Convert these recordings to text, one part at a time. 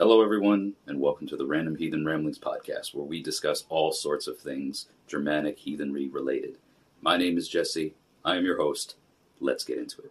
Hello, everyone, and welcome to the Random Heathen Ramblings podcast, where we discuss all sorts of things Germanic heathenry related. My name is Jesse. I am your host. Let's get into it.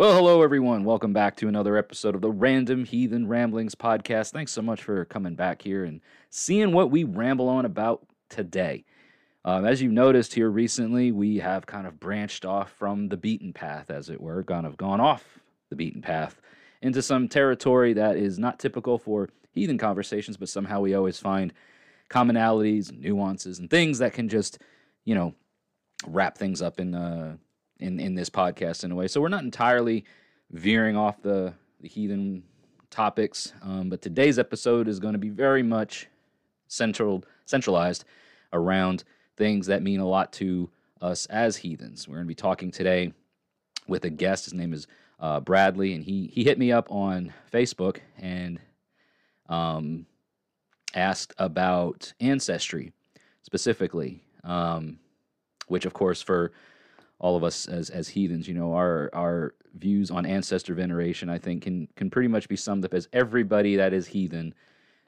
Well, hello everyone. Welcome back to another episode of the Random Heathen Ramblings podcast. Thanks so much for coming back here and seeing what we ramble on about today. Um, as you've noticed here recently, we have kind of branched off from the beaten path, as it were, kind of gone off the beaten path into some territory that is not typical for heathen conversations, but somehow we always find commonalities, and nuances, and things that can just, you know, wrap things up in uh, in in this podcast in a way. So we're not entirely veering off the the heathen topics, um, but today's episode is going to be very much central centralized around things that mean a lot to us as heathens. We're going to be talking today with a guest. His name is uh, Bradly, and he he hit me up on Facebook and um, asked about ancestry specifically, um, which of course for all of us as as heathens, you know, our our views on ancestor veneration, I think, can can pretty much be summed up as everybody that is heathen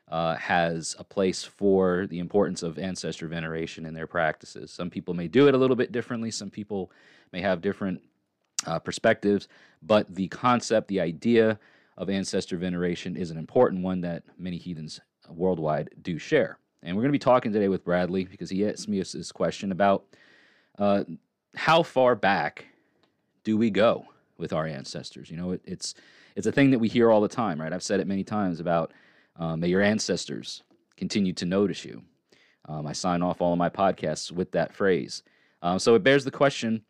uh, has a place for the importance of ancestor veneration in their practices. Some people may do it a little bit differently. Some people may have different uh, perspectives, but the concept, the idea of ancestor veneration is an important one that many heathens worldwide do share. And we're going to be talking today with Bradly because he asked me this question about uh, how far back do we go with our ancestors? You know, it, it's it's a thing that we hear all the time, right? I've said it many times about uh, may your ancestors continue to notice you. Um, I sign off all of my podcasts with that phrase. Um, so it bears the question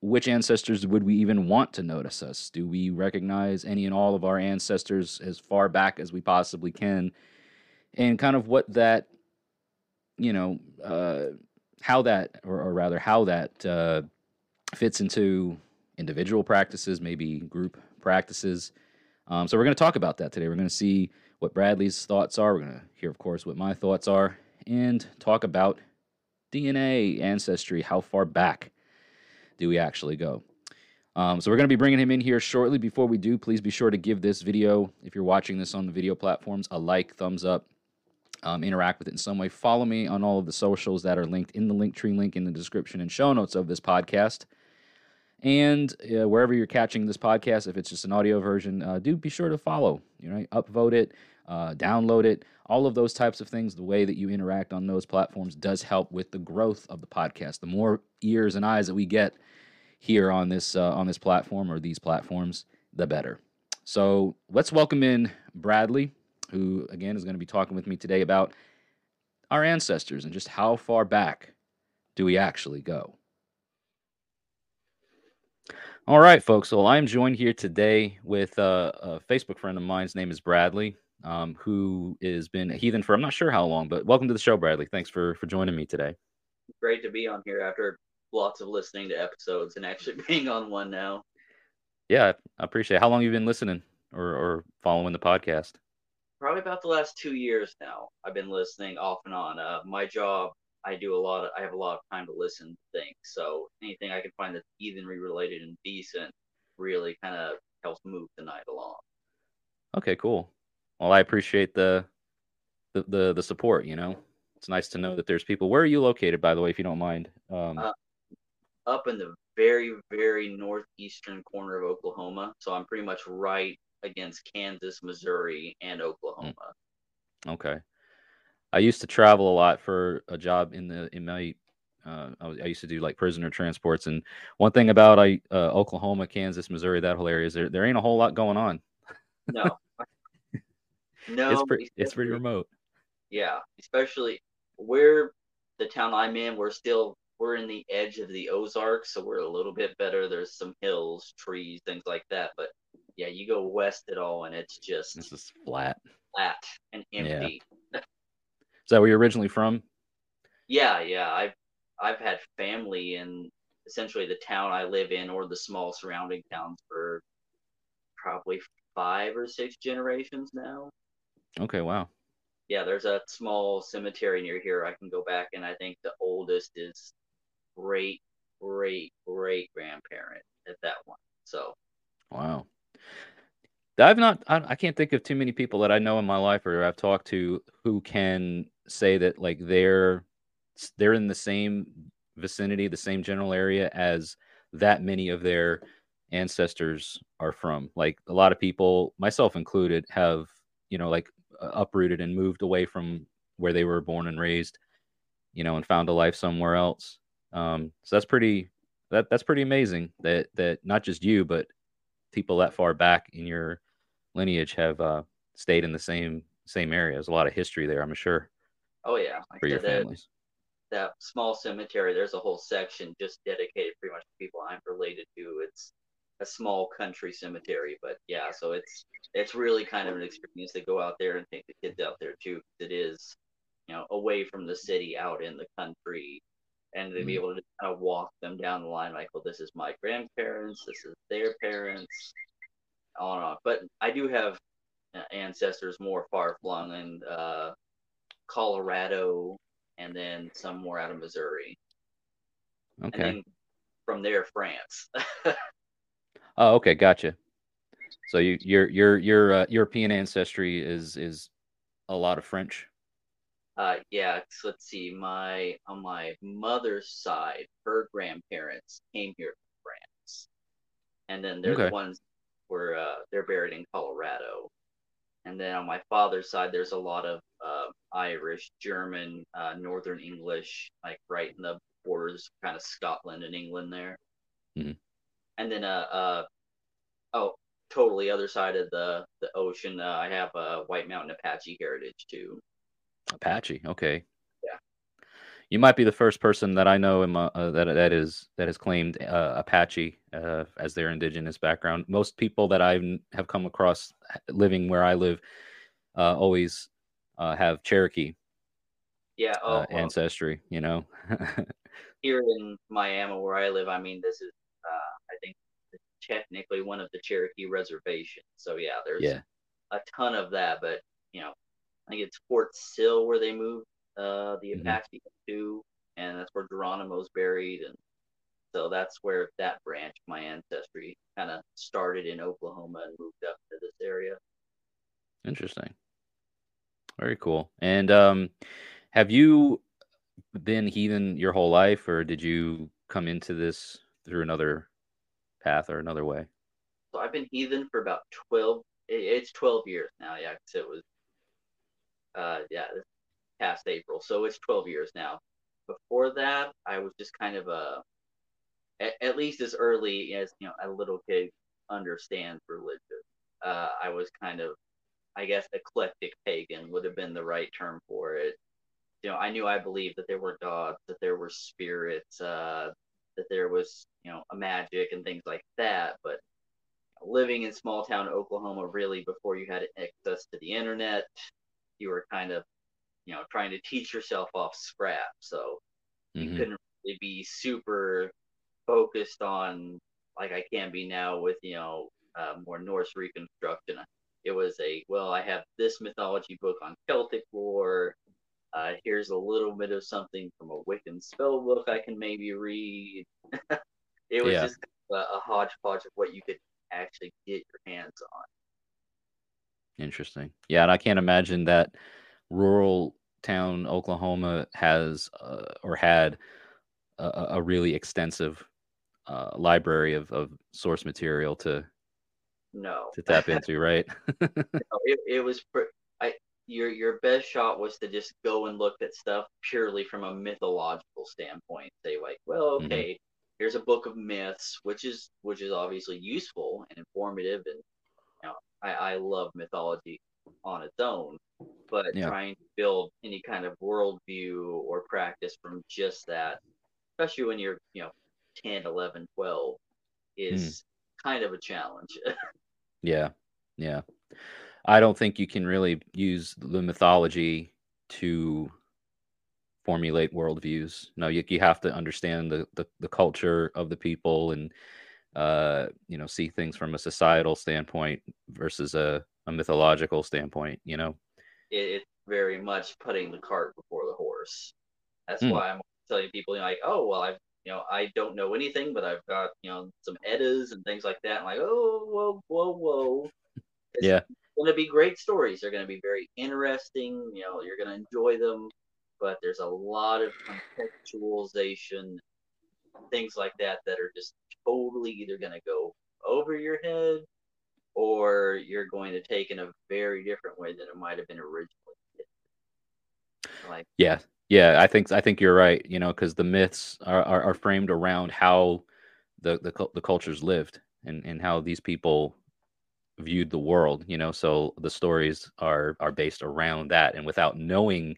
which ancestors would we even want to notice us? Do we recognize any and all of our ancestors as far back as we possibly can? And kind of what that, you know, uh, how that, or, or rather, how that uh, fits into individual practices, maybe group practices. Um, so we're going to talk about that today. We're going to see what Bradly's thoughts are. We're going to hear, of course, what my thoughts are, and talk about DNA, ancestry, how far back do we actually go? Um, so we're going to be bringing him in here shortly. Before we do, please be sure to give this video, if you're watching this on the video platforms, a like, thumbs up, um, interact with it in some way. Follow me on all of the socials that are linked in the Linktree link in the description and show notes of this podcast. And uh, wherever you're catching this podcast, if it's just an audio version, uh, do be sure to follow. You know, upvote it, uh, download it, all of those types of things. The way that you interact on those platforms does help with the growth of the podcast. The more ears and eyes that we get here on this uh, on this platform or these platforms, the better. So let's welcome in Bradly who, again, is going to be talking with me today about our ancestors and just how far back do we actually go. All right, folks. Well, I'm joined here today with uh, a Facebook friend of mine. His name is Bradly, um, who has been a heathen for I'm not sure how long, but welcome to the show, Bradly. Thanks for for joining me today. Great to be on here after lots of listening to episodes and actually being on one now. Yeah, I appreciate it. How long have you been listening or, or following the podcast? Probably about the last two years now. I've been listening off and on. Uh, my job, I do a lot of, I have a lot of time to listen to things. So anything I can find that's heathenry related and decent really kind of helps move the night along. Okay, cool. Well, I appreciate the, the, the, the support, you know, it's nice to know that there's people. Where are you located, by the way, if you don't mind? Um, uh, up in the very, very northeastern corner of Oklahoma. So I'm pretty much right against Kansas, Missouri, and Oklahoma. Okay. I used to travel a lot for a job in the in my Uh, I, was, I, used to do like prisoner transports, and one thing about I uh, Oklahoma, Kansas, Missouri, that whole area is there there ain't a whole lot going on. No, no, it's pretty it's pretty remote. Yeah, especially where the town I'm in, we're still we're in the edge of the Ozarks, so we're a little bit better. There's some hills, trees, things like that. But yeah, you go west at all, and it's just this is flat, flat and empty. Yeah. is that where you're originally from? Yeah, yeah. I've I've had family in essentially the town I live in or the small surrounding towns for probably five or six generations now. Okay, wow. Yeah, there's a small cemetery near here I can go back and I think the oldest is great great great grandparent at that one. So Wow. I've not I, I can't think of too many people that I know in my life or I've talked to who can say that like they're they're in the same vicinity, the same general area as that many of their ancestors are from. Like a lot of people, myself included, have you know like uprooted and moved away from where they were born and raised, you know, and found a life somewhere else. Um, so that's pretty that that's pretty amazing that that not just you but people that far back in your lineage have uh, stayed in the same same area. There's a lot of history there, I'm sure. Oh yeah, like for your families that small cemetery, there's a whole section just dedicated pretty much to people I'm related to. It's a small country cemetery, but yeah, so it's it's really kind of an experience to go out there and take the kids out there too. It is, you know, away from the city, out in the country, and to mm-hmm. be able to kind of walk them down the line, like, well, this is my grandparents, this is their parents, on and on. But I do have uh, ancestors more far flung in uh, Colorado, and then some more out of Missouri. Okay. from there, France. oh, okay, gotcha. So you, your your your uh, European ancestry is is a lot of French. Uh, yeah. So let's see. My on my mother's side, her grandparents came here from France, and then they're okay. the ones were uh, they're buried in Colorado. And then on my father's side, there's a lot of uh, Irish, German, uh, Northern English, like right in the borders, kind of Scotland and England there. Mm-hmm. And then, uh, uh, oh, totally other side of the the ocean, uh, I have a White Mountain Apache heritage too. Apache, okay. Yeah. You might be the first person that I know my, uh, that that is that has claimed uh, Apache uh, as their indigenous background. Most people that I have come across living where I live uh, always uh, have Cherokee. Yeah, oh, well, ancestry. You know. here in Miami, where I live, I mean, this is I think technically one of the Cherokee reservations. So yeah, there's yeah. a ton of that, but you know, I think it's Fort Sill where they moved uh, the mm-hmm. Apache to, and that's where Geronimo's buried, and so that's where that branch of my ancestry kind of started in Oklahoma and moved up to this area. Interesting. Very cool. And um, have you been heathen your whole life, or did you come into this through another path or another way? So I've been heathen for about twelve. It's twelve years now. Yeah, because it was, uh, yeah, past April. So it's 12 years now. Before that, I was just kind of a, at, at least as early as, you know, a little kid understands religion. Uh, I was kind of, I guess, eclectic pagan would have been the right term for it. You know, I knew I believed that there were gods, that there were spirits, uh, that there was, you know, a magic and things like that. But living in small town Oklahoma, really, before you had access to the internet, you were kind of you know trying to teach yourself off scrap. So mm-hmm. you couldn't really be super focused on like i can be now with you know uh, more norse reconstruction. It was a well i have this mythology book on celtic war uh, here's a little bit of something from a wiccan spell book i can maybe read. It was yeah. just a, a hodgepodge of what you could actually get your hands on Interesting. Yeah, and I can't imagine that rural town Oklahoma has uh, or had a, a really extensive uh, library of, of source material to no to tap into, right? no, it, it was. Pre- I your your best shot was to just go and look at stuff purely from a mythological standpoint. Say like, well, Mhm. okay, here's a book of myths, which is which is obviously useful and informative, and I, I love mythology on its own. But Yeah. trying to build any kind of worldview or practice from just that, especially when you're you know 10, 11, 12, is hmm. kind of a challenge. Yeah, yeah. I don't think you can really use the mythology to formulate worldviews. No, you you have to understand the the, the culture of the people and uh, you know see things from a societal standpoint versus a, a mythological standpoint. You know. it, it's very much putting the cart before the horse. That's Hmm. why I'm telling people you know, like, oh well, I've you know I don't know anything, but I've got you know some eddas and things like that. I'm like, oh whoa whoa whoa. It's Yeah. going to be great stories. They're going to be very interesting. You know, you're going to enjoy them, but there's a lot of contextualization, things like that that are just totally either going to go over your head or you're going to take in a very different way than it might have been originally. Like, Yeah, yeah. I think I think you're right. You know, because the myths are, are are framed around how the the the cultures lived and and how these people viewed the world. You know, so the stories are are based around that, and without knowing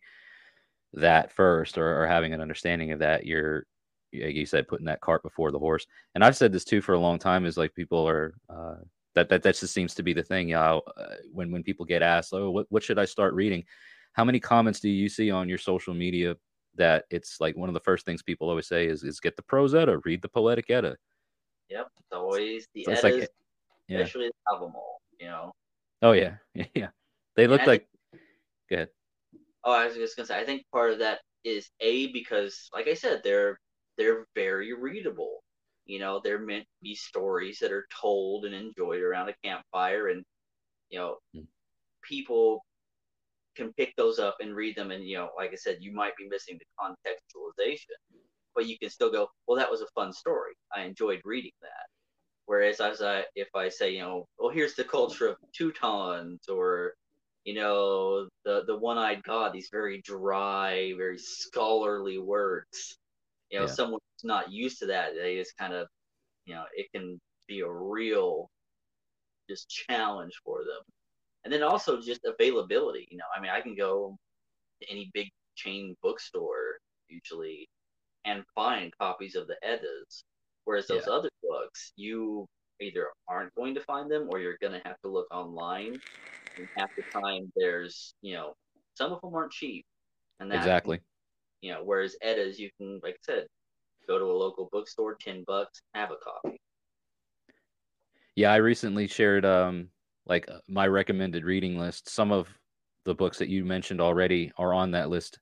that first or, or having an understanding of that, you're like you said putting that cart before the horse. And I've said this too for a long time. Is like people are. Uh, that, that that just seems to be the thing. Yeah, uh, when when people get asked, "Oh, what what should I start reading?" how many comments do you see on your social media that it's like one of the first things people always say is, is get the prose edda, read the poetic edda. yep, it's always the So Eddas, like- yeah. especially the Hávamál, you know. Oh yeah, yeah. They look like. Go ahead. Oh, I was just gonna say, I think part of that is a because, like I said, they're they're very readable. You know, they're meant to be stories that are told and enjoyed around a campfire, and you know, Hmm. people can pick those up and read them. And you know, like I said, you might be missing the contextualization, but you can still go, well, that was a fun story. I enjoyed reading that. Whereas as I, if I say, you know, well, here's the culture of Teutons or you know the the one-eyed god these very dry very scholarly words you know Yeah. someone who's not used to that they just kind of you know it can be a real just challenge for them and then also just availability you know i mean i can go to any big chain bookstore usually and find copies of the eddas whereas those other books you either aren't going to find them or you're going to have to look online and half the time there's you know some of them aren't cheap and that Exactly. You know whereas eddas you can like i said go to a local bookstore 10 bucks have a copy Yeah, I recently shared um like uh, my recommended reading list. Some of the books that you mentioned already are on that list,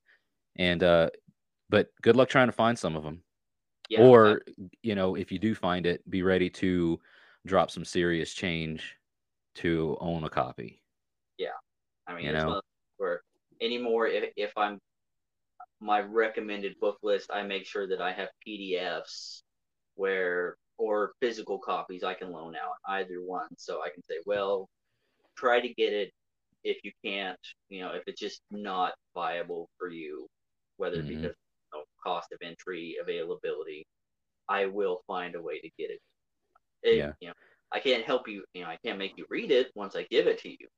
and uh, but good luck trying to find some of them. yeah or you know, if you do find it, be ready to drop some serious change to own a copy. Yeah, I mean, you know. one of those where anymore if, if I'm my recommended book list, I make sure that I have PDFs where or physical copies I can loan out either one, so I can say, well, try to get it. If you can't, you know, if it's just not viable for you, whether Mhm. because you know, cost of entry, availability, I will find a way to get it. It- Yeah. You know, I can't help you. You know, I can't make you read it once I give it to you.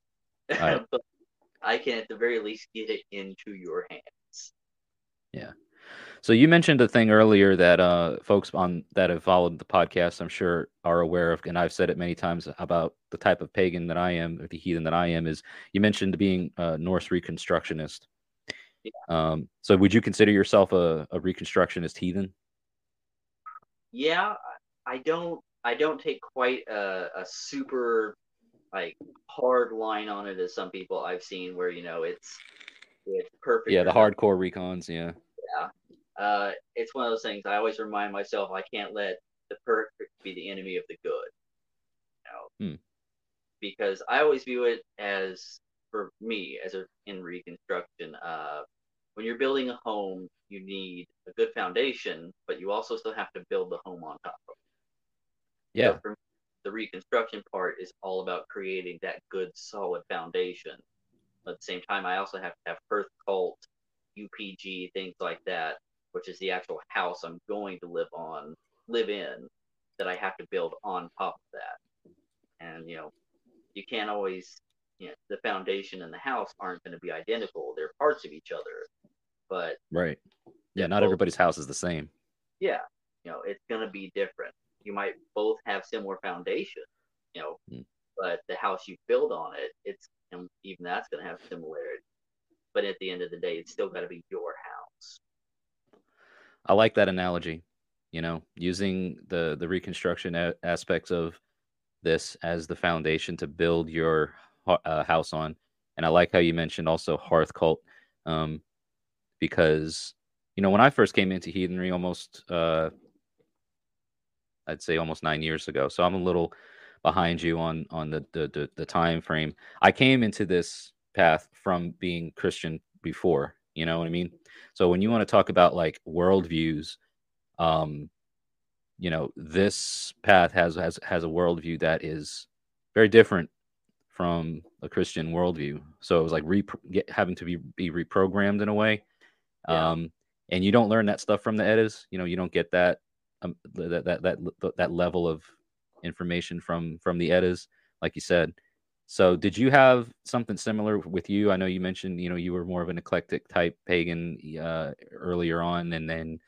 Right. but I can at the very least get it into your hands. So you mentioned a thing earlier that uh, folks on that have followed the podcast, I'm sure, are aware of, and I've said it many times about the type of pagan that I am, or the heathen that I am. Is you mentioned being a Norse Reconstructionist. Yeah. Um, so would you consider yourself a, a Reconstructionist heathen? Yeah, I I don't I don't take quite a, a super like hard line on it as some people I've seen where you know it's it's perfect. Yeah, the hardcore recons. Yeah, Uh, it's one of those things I always remind myself I can't let the perfect be the enemy of the good. You know, Hmm. because I always view it as for me as a in reconstruction. Uh, when you're building a home, you need a good foundation, but you also still have to build the home on top of. it. yeah, So for me, the reconstruction part is all about creating that good solid foundation But at the same time, I also have to have Hearth Cult, UPG, things like that, which is the actual house I'm going to live on, live in, that I have to build on top of that. And you know, you can't always, you know, the foundation and the house aren't going to be identical. They're parts of each other, but right. Yeah, not everybody's house is the same. Yeah, you know, it's going to be different. You might both have similar foundation, you know, mm. but the house you build on it, it's even that's going to have similarity. But at the end of the day, it's still got to be your house. I like that analogy. You know, using the the reconstruction a- aspects of this as the foundation to build your uh, house on. And I like how you mentioned also hearth cult, um, because you know when I first came into heathenry, almost uh, I'd say almost nine years ago. So I'm a little behind you on on the the the, the time frame. I came into this path from being Christian before. You know what I mean? So when you want to talk about like worldviews, um, you know, this path has has has a worldview that is very different from a Christian worldview. So it was like re- get, having to be be reprogrammed in a way. Yeah. Um, and you don't learn that stuff from the eddas. You know, you don't get that um, that, that that that level of information from from the eddas, like you said. So, did you have something similar with you? I know you mentioned, you know, you were more of an eclectic type pagan uh, earlier on, and then,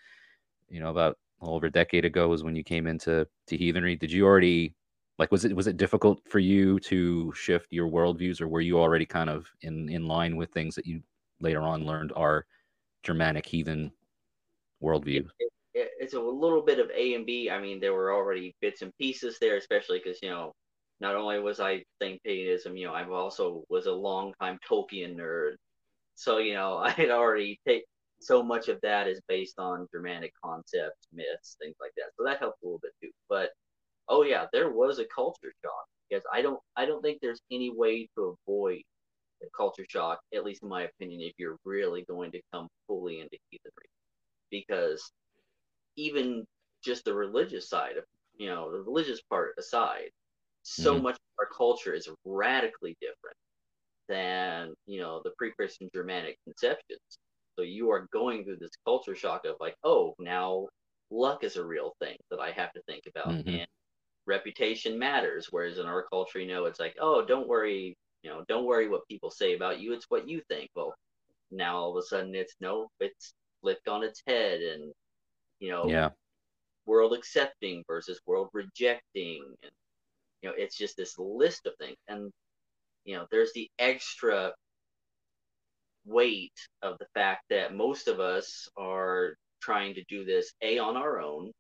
you know, about over a decade ago was when you came into to heathenry. Did you already like was it was it difficult for you to shift your worldviews, or were you already kind of in in line with things that you later on learned are Germanic heathen worldview? It's a little bit of A and B. I mean, there were already bits and pieces there, especially because you know not only was I think paganism, you know, I also was a long time Tolkien nerd. So, you know, I had already take so much of that is based on Germanic concepts, myths, things like that. So that helped a little bit too. But oh yeah, there was a culture shock because I don't I don't think there's any way to avoid the culture shock, at least in my opinion, if you're really going to come fully into heathenry. Because even just the religious side of you know, the religious part aside, so mm-hmm. much of our culture is radically different than you know the pre-christian germanic conceptions so you are going through this culture shock of like oh now luck is a real thing that i have to think about mm-hmm. and reputation matters whereas in our culture you know it's like oh don't worry you know don't worry what people say about you it's what you think well now all of a sudden it's no it's flipped on its head and you know yeah. world accepting versus world rejecting. And you know it's just this list of things. And you know there's the extra weight of the fact that most of us are trying to do this a on our own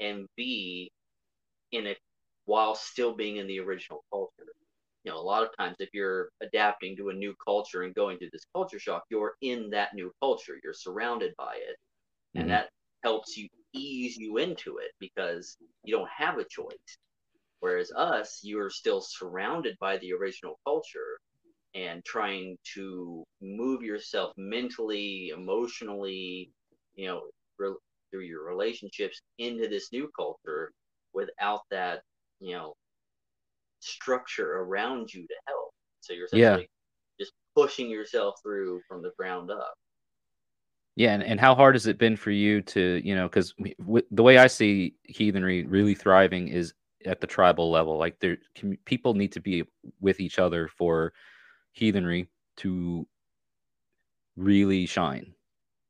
and b in it while still being in the original culture. You know a lot of times if you're adapting to a new culture and going through this culture shock you're in that new culture. You're surrounded by it. Mm-hmm. and that helps you ease you into it because you don't have a choice Whereas us, you're still surrounded by the original culture and trying to move yourself mentally, emotionally, you know, re- through your relationships into this new culture without that, you know, structure around you to help. So you're essentially yeah. just pushing yourself through from the ground up. Yeah, and, and how hard has it been for you to, you know, because the way I see heathenry really thriving is at the tribal level. Like there, people need to be with each other for heathenry to really shine.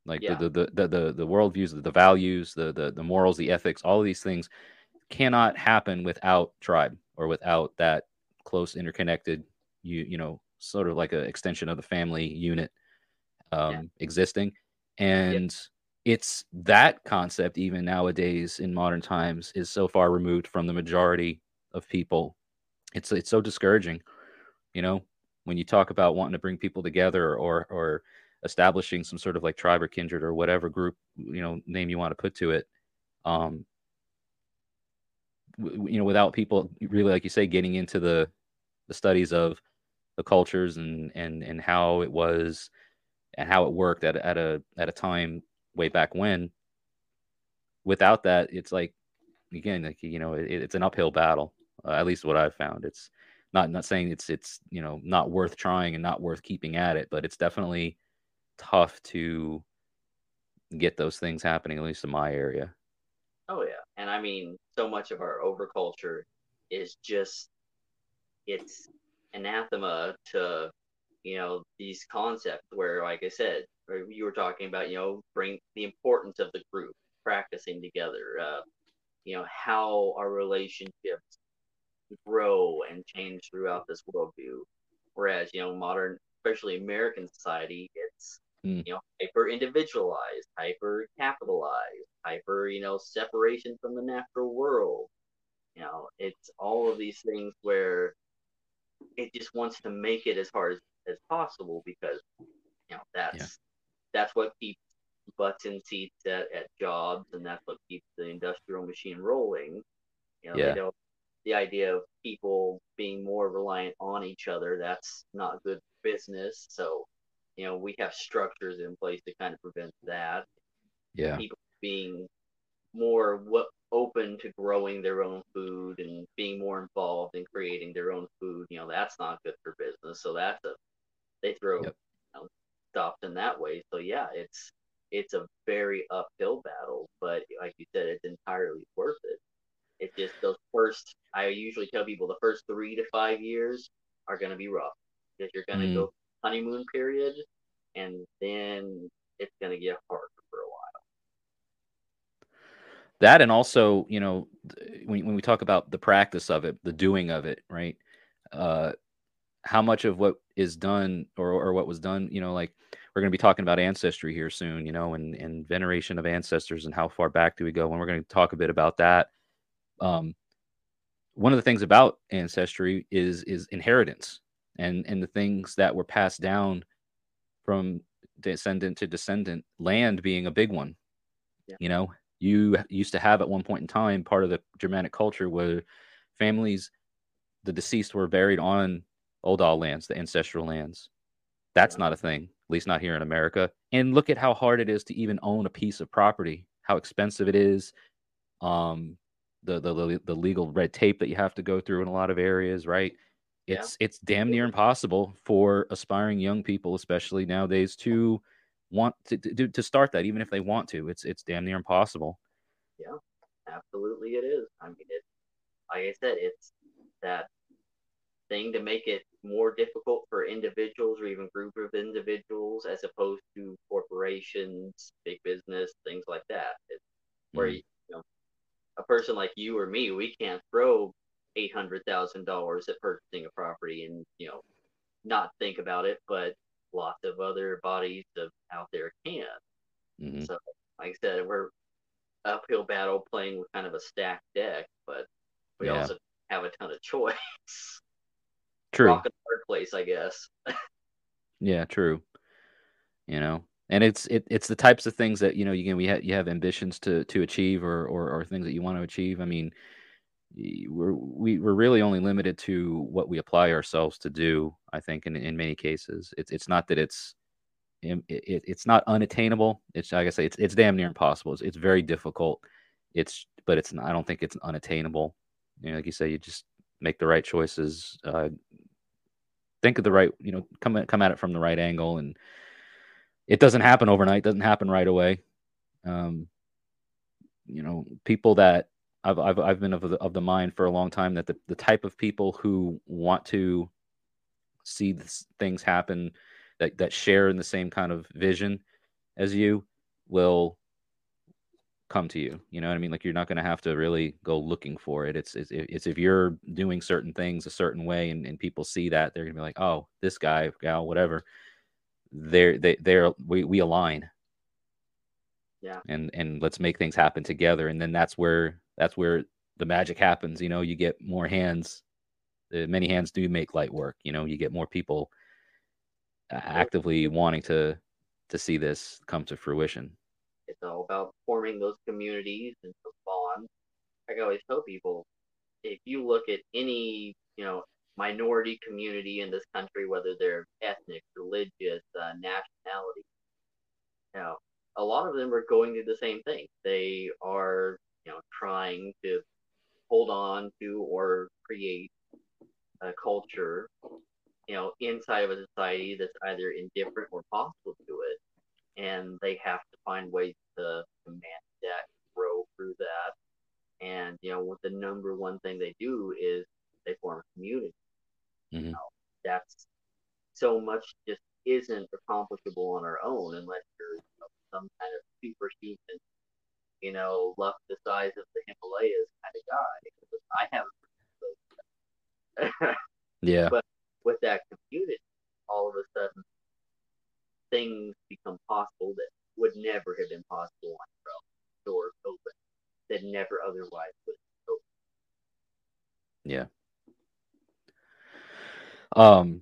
Like yeah. the, the, the the the worldviews, the, the values, the, the the morals, the ethics, all of these things cannot happen without tribe or without that close interconnected you you know sort of like an extension of the family unit um, yeah. existing and it's that concept even nowadays in modern times is so far removed from the majority of people. It's it's so discouraging you know when you talk about wanting to bring people together or or establishing some sort of like tribe or kindred or whatever group you know name you want to put to it um you know without people really like you say getting into the the studies of the cultures and and and how it was and how it worked at, at a at a time way back when. Without that, it's like again, like you know, it, it's an uphill battle. Uh, at least what I've found. It's not not saying it's it's you know not worth trying and not worth keeping at it, but it's definitely tough to get those things happening, at least in my area. Oh yeah, and I mean, so much of our overculture is just it's anathema to you know these concepts where, like I said, you were talking about, you know, bring the importance of the group, practicing together, uh, you know, how our relationships grow and change throughout this worldview. Whereas, you know, modern, especially American society, it's mm. you know hyper individualized, hyper capitalized, hyper you know separation from the natural world. You know, it's all of these things where it just wants to make it as hard as, as possible because you know that's yeah. that's what keeps butts in seats at, at jobs and that's what keeps the industrial machine rolling. You know, yeah. they don't the idea of people being more reliant on each other that's not good business so you know we have structures in place to kind of prevent that yeah people being more what open to growing their own food and being more involved in creating their own food you know that's not good for business so that's a they throw yep. you know, stuff in that way so yeah it's it's a very uphill battle but like you said it's entirely worth it It's just those first. I usually tell people the first three to five years are going to be rough because you're going to mm. go honeymoon period, and then it's going to get hard for a while. That and also, you know, when when we talk about the practice of it, the doing of it, right? Uh, how much of what is done or or what was done, you know, like we're going to be talking about ancestry here soon, you know, and and veneration of ancestors and how far back do we go? And we're going to talk a bit about that um, one of the things about ancestry is is inheritance and and the things that were passed down from descendant to descendant land being a big one yeah. you know you used to have at one point in time part of the germanic culture where families the deceased were buried on Odal lands the ancestral lands that's not a thing at least not here in america and look at how hard it is to even own a piece of property how expensive it is um the, the the legal red tape that you have to go through in a lot of areas, right? It's yeah. it's damn near impossible for aspiring young people, especially nowadays, to want to, to to start that, even if they want to. It's it's damn near impossible. Yeah, absolutely, it is. I mean, it like I said, it's that thing to make it more difficult for individuals or even group of individuals as opposed to corporations, big business, things like that. It's where mm a person like you or me, we can't throw eight hundred thousand dollars at purchasing a property and you know not think about it, but lots of other bodies of, out there can. Mm-hmm. So, like I said, we're uphill battle playing with kind of a stacked deck, but we yeah. also have a ton of choice. True. Rock hard place, I guess. yeah, true. You know, and it's it, it's the types of things that you know you we have you have ambitions to to achieve or, or or things that you want to achieve i mean we're we, we're really only limited to what we apply ourselves to do i think in, in many cases it's it's not that it's it, it, it's not unattainable it's like i say it's it's damn near impossible it's, it's very difficult it's but it's not, i don't think it's unattainable you know like you say you just make the right choices uh think of the right you know come come at it from the right angle and it doesn't happen overnight doesn't happen right away. Um, you know people that I've, I've, I've been of the, of the mind for a long time that the, the type of people who want to see things happen that, that share in the same kind of vision as you will come to you you know what i mean? Like you're not going to have to really go looking for it. It's, it's it's if you're doing certain things a certain way and, and people see that they're going to be like oh this guy gal whatever. They're they they're we, we align. Yeah. And and let's make things happen together. And then that's where that's where the magic happens you know? You get more hands uh, many hands do make light work you know? You get more people actively wanting to to see this come to fruition all about forming those communities and those bonds i always tell people if you look at any you know minority community in this country, whether they're ethnic, religious, uh, nationality. You know, a lot of them are going through the same thing. They are, you know, trying to hold on to or create a culture, you know, inside of a society that's either indifferent or hostile to it, and they have to find ways to, to manage that, grow through that, and you know, what the number one thing they do is they form a community. Mhm. You know, that's so much just isn't accomplishable on our own unless you're you know, some kind of superhuman, you know, luck the size of the Himalayas kind of guy. I haven't. Yeah. But with that community, all of a sudden, things become possible that would never have been possible on your own. Doors open that never otherwise would. open. Yeah. Um,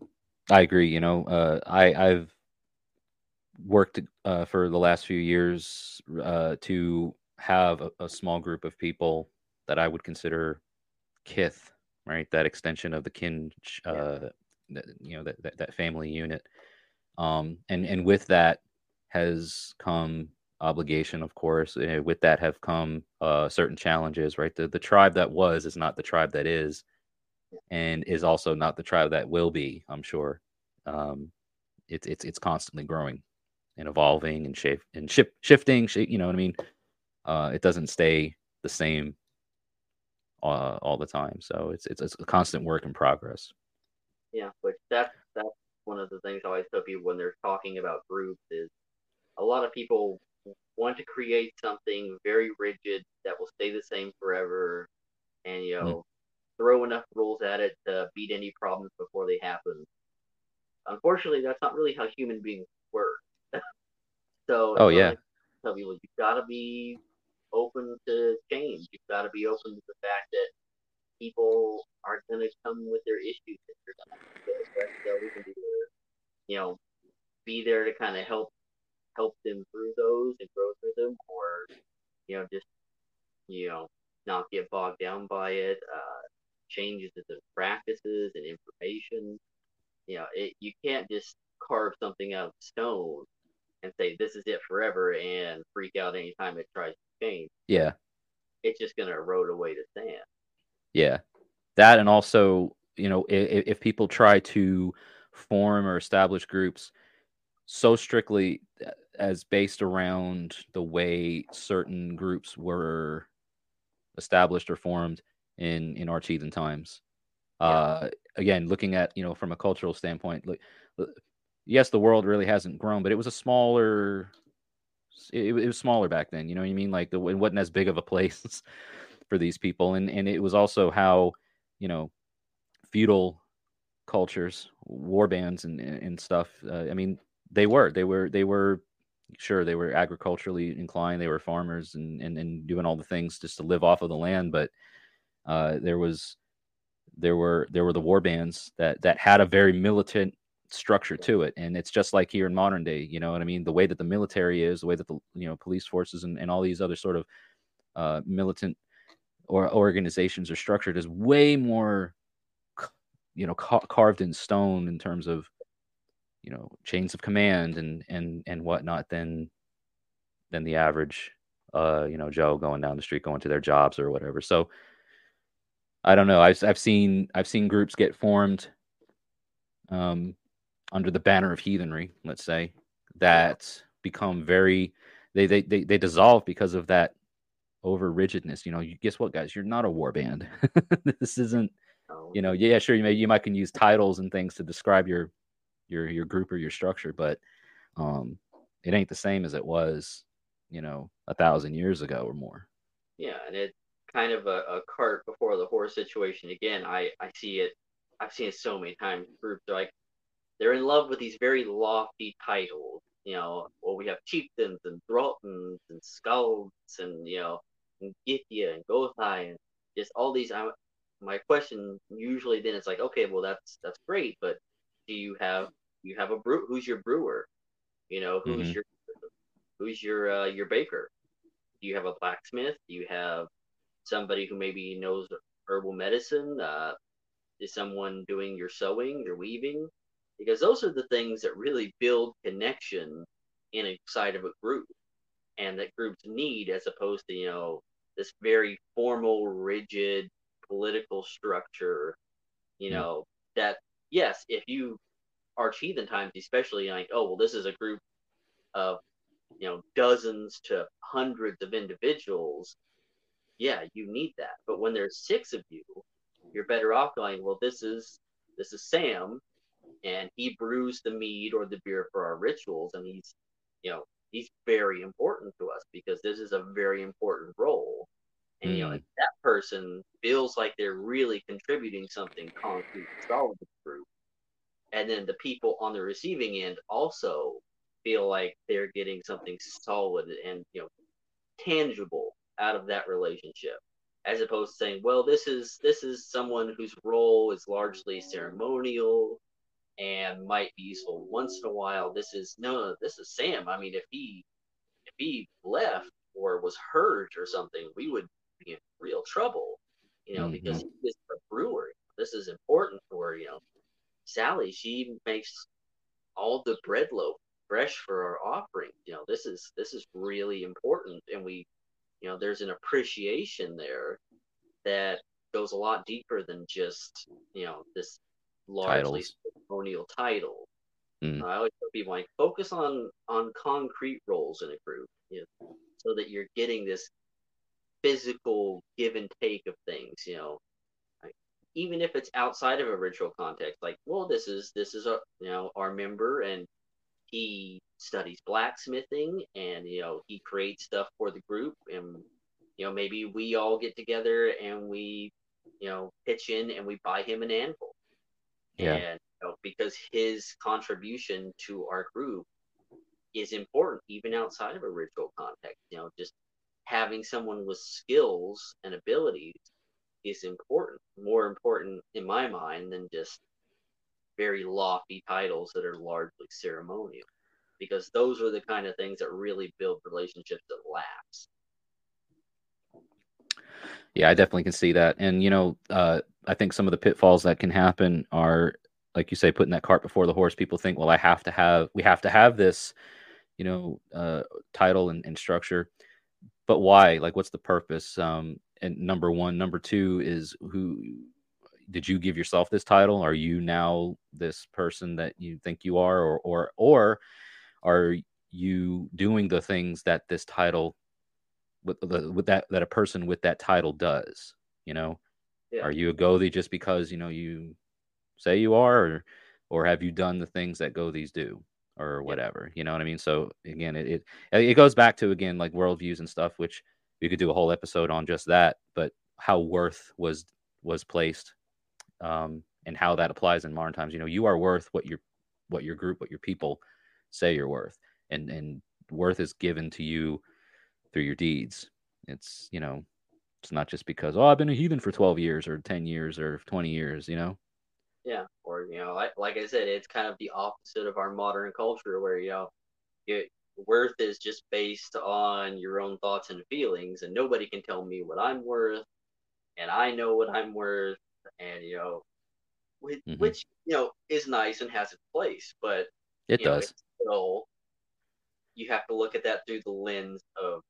I agree. You know, uh, I I've worked uh, for the last few years uh, to have a, a small group of people that I would consider kith, right? That extension of the kin, ch- Yeah. uh, that, you know, that, that that family unit. Um, and and with that has come obligation, of course. With that have come uh, certain challenges, right? The the tribe that was is not the tribe that is, and is also not the tribe that will be. I'm sure. Um, it's it's it's constantly growing and evolving and shape and ship shifting. Shape, you know what I mean? Uh, it doesn't stay the same uh, all the time. So it's it's it's a constant work in progress. Yeah, which that's that's one of the things I always tell people when they're talking about groups is a lot of people want to create something very rigid that will stay the same forever, and you know throw enough rules at it to beat any problems before they happen. Unfortunately, that's not really how human beings work. so Oh, yeah. like, tell people you've got to be open to change. You've got to be open to the fact that people are going to come with their issues that you're going to have to address those and be there, you know, be there to kind of help help them through those and grow through them, or you know, just you know, not get bogged down by it. Uh, changes in the practices and information. You know, it, you can't just carve something out of stone and say this is it forever and freak out anytime it tries to change. Yeah. It's just going to erode away to sand. Yeah, that and also, you know, if, if people try to form or establish groups so strictly uh, as based around the way certain groups were established or formed in in heathen times. Yeah. Uh, again, looking at you know from a cultural standpoint, uh, yes, the world really hasn't grown, but it was a smaller. It, it was smaller back then. You know what I mean? Like the, it wasn't as big of a place for these people, and and it was also how you know feudal cultures, war bands, and and stuff. Uh, I mean, they were they were they were sure they were agriculturally inclined. They were farmers and and, and doing all the things just to live off of the land, but uh, there was there were there were the war bands that that had a very militant structure to it and it's just like here in modern day you know what i mean the way that the military is the way that the you know police forces and, and all these other sort of uh, militant or organizations are structured is way more you know ca- carved in stone in terms of you know chains of command and and and whatnot than than the average uh you know joe going down the street going to their jobs or whatever. So i don't know. I've, I've seen i've seen groups get formed um under the banner of heathenry let's say that become very they they they, they dissolve because of that over rigidness. You know you guess what guys? You're not a war band. This isn't you know yeah sure you may you might can use titles and things to describe your your your group or your structure but um it ain't the same as it was you know a thousand years ago or more Yeah, and it's kind of a, a cart before the horse situation. Again, I, I see it, I've seen it so many times. Groups are like, they're in love with these very lofty titles. You know, well, we have chieftains and thraltons and skalds and, you know, and Githya and Gothai and just all these. I, my question usually then is like, okay, well, that's that's great, but do you have you have a brew? Who's your brewer? You know, who's Mhm. your who's your uh, your baker? Do you have a blacksmith? Do you have somebody who maybe knows herbal medicine? Uh, is someone doing your sewing, your weaving? Because those are the things that really build connection in a side of a group, and that groups need, as opposed to you know this very formal, rigid political structure You Yeah. know, that yes, if you arch heathen times, especially like, oh well, this is a group of you know dozens to hundreds of individuals. Yeah, you need that. But when there's six of you, you're better off going. Well, this is this is Sam, and he brews the mead or the beer for our rituals, and he's you know he's very important to us because this is a very important role. And you know, Mm. if that person feels like they're really contributing something concrete and solid group, and then the people on the receiving end also feel like they're getting something solid and you know tangible out of that relationship as opposed to saying well this is this is someone whose role is largely ceremonial and might be useful once in a while. This is no this is sam. I mean if he if he left or was hurt or something we would be in real trouble you know because Mhm. he is a brewer this is important for you know sally she makes all the bread loaf fresh for our offering you know this is this is really important and we you know there's an appreciation there that goes a lot deeper than just you know this largely Titles. ceremonial title Mm. i always tell people like focus on on concrete roles in a group you know, so that you're getting this physical give and take of things you know even if it's outside of a ritual context like well this is this is a you know our member and he studies blacksmithing and you know he creates stuff for the group and you know maybe we all get together and we you know pitch in and we buy him an anvil Yeah. and you know, because his contribution to our group is important even outside of a ritual context you know just having someone with skills and abilities is important more important in my mind than just very lofty titles that are largely ceremonial because those are the kind of things that really build relationships that last Yeah, I definitely can see that. And you know, uh, I think some of the pitfalls that can happen are, like you say, putting that cart before the horse. People think, well, I have to have, we have to have this, you know, uh, title and, and structure. But why? Like, what's the purpose? Um, and number one, number two is who did you give yourself this title? Are you now this person that you think you are, or or or are you doing the things that this title with the with that that a person with that title does you know Yeah. are you a gothie just because you know you say you are or or have you done the things that gothies do or whatever you know what i mean? So again it, it it goes back to again like worldviews and stuff which we could do a whole episode on just that but how worth was was placed um and how that applies in modern times. You know you are worth what your what your group what your people say you're worth and and worth is given to you through your deeds. It's you know it's not just because oh i've been a heathen for 12 years or 10 years or 20 years you know yeah or you know like, like i said it's kind of the opposite of our modern culture where you know it, worth is just based on your own thoughts and feelings and nobody can tell me what i'm worth and i know what i'm worth and you know which, Mhm. which you know is nice and has its place but it know, does it's still you have to look at that through the lens of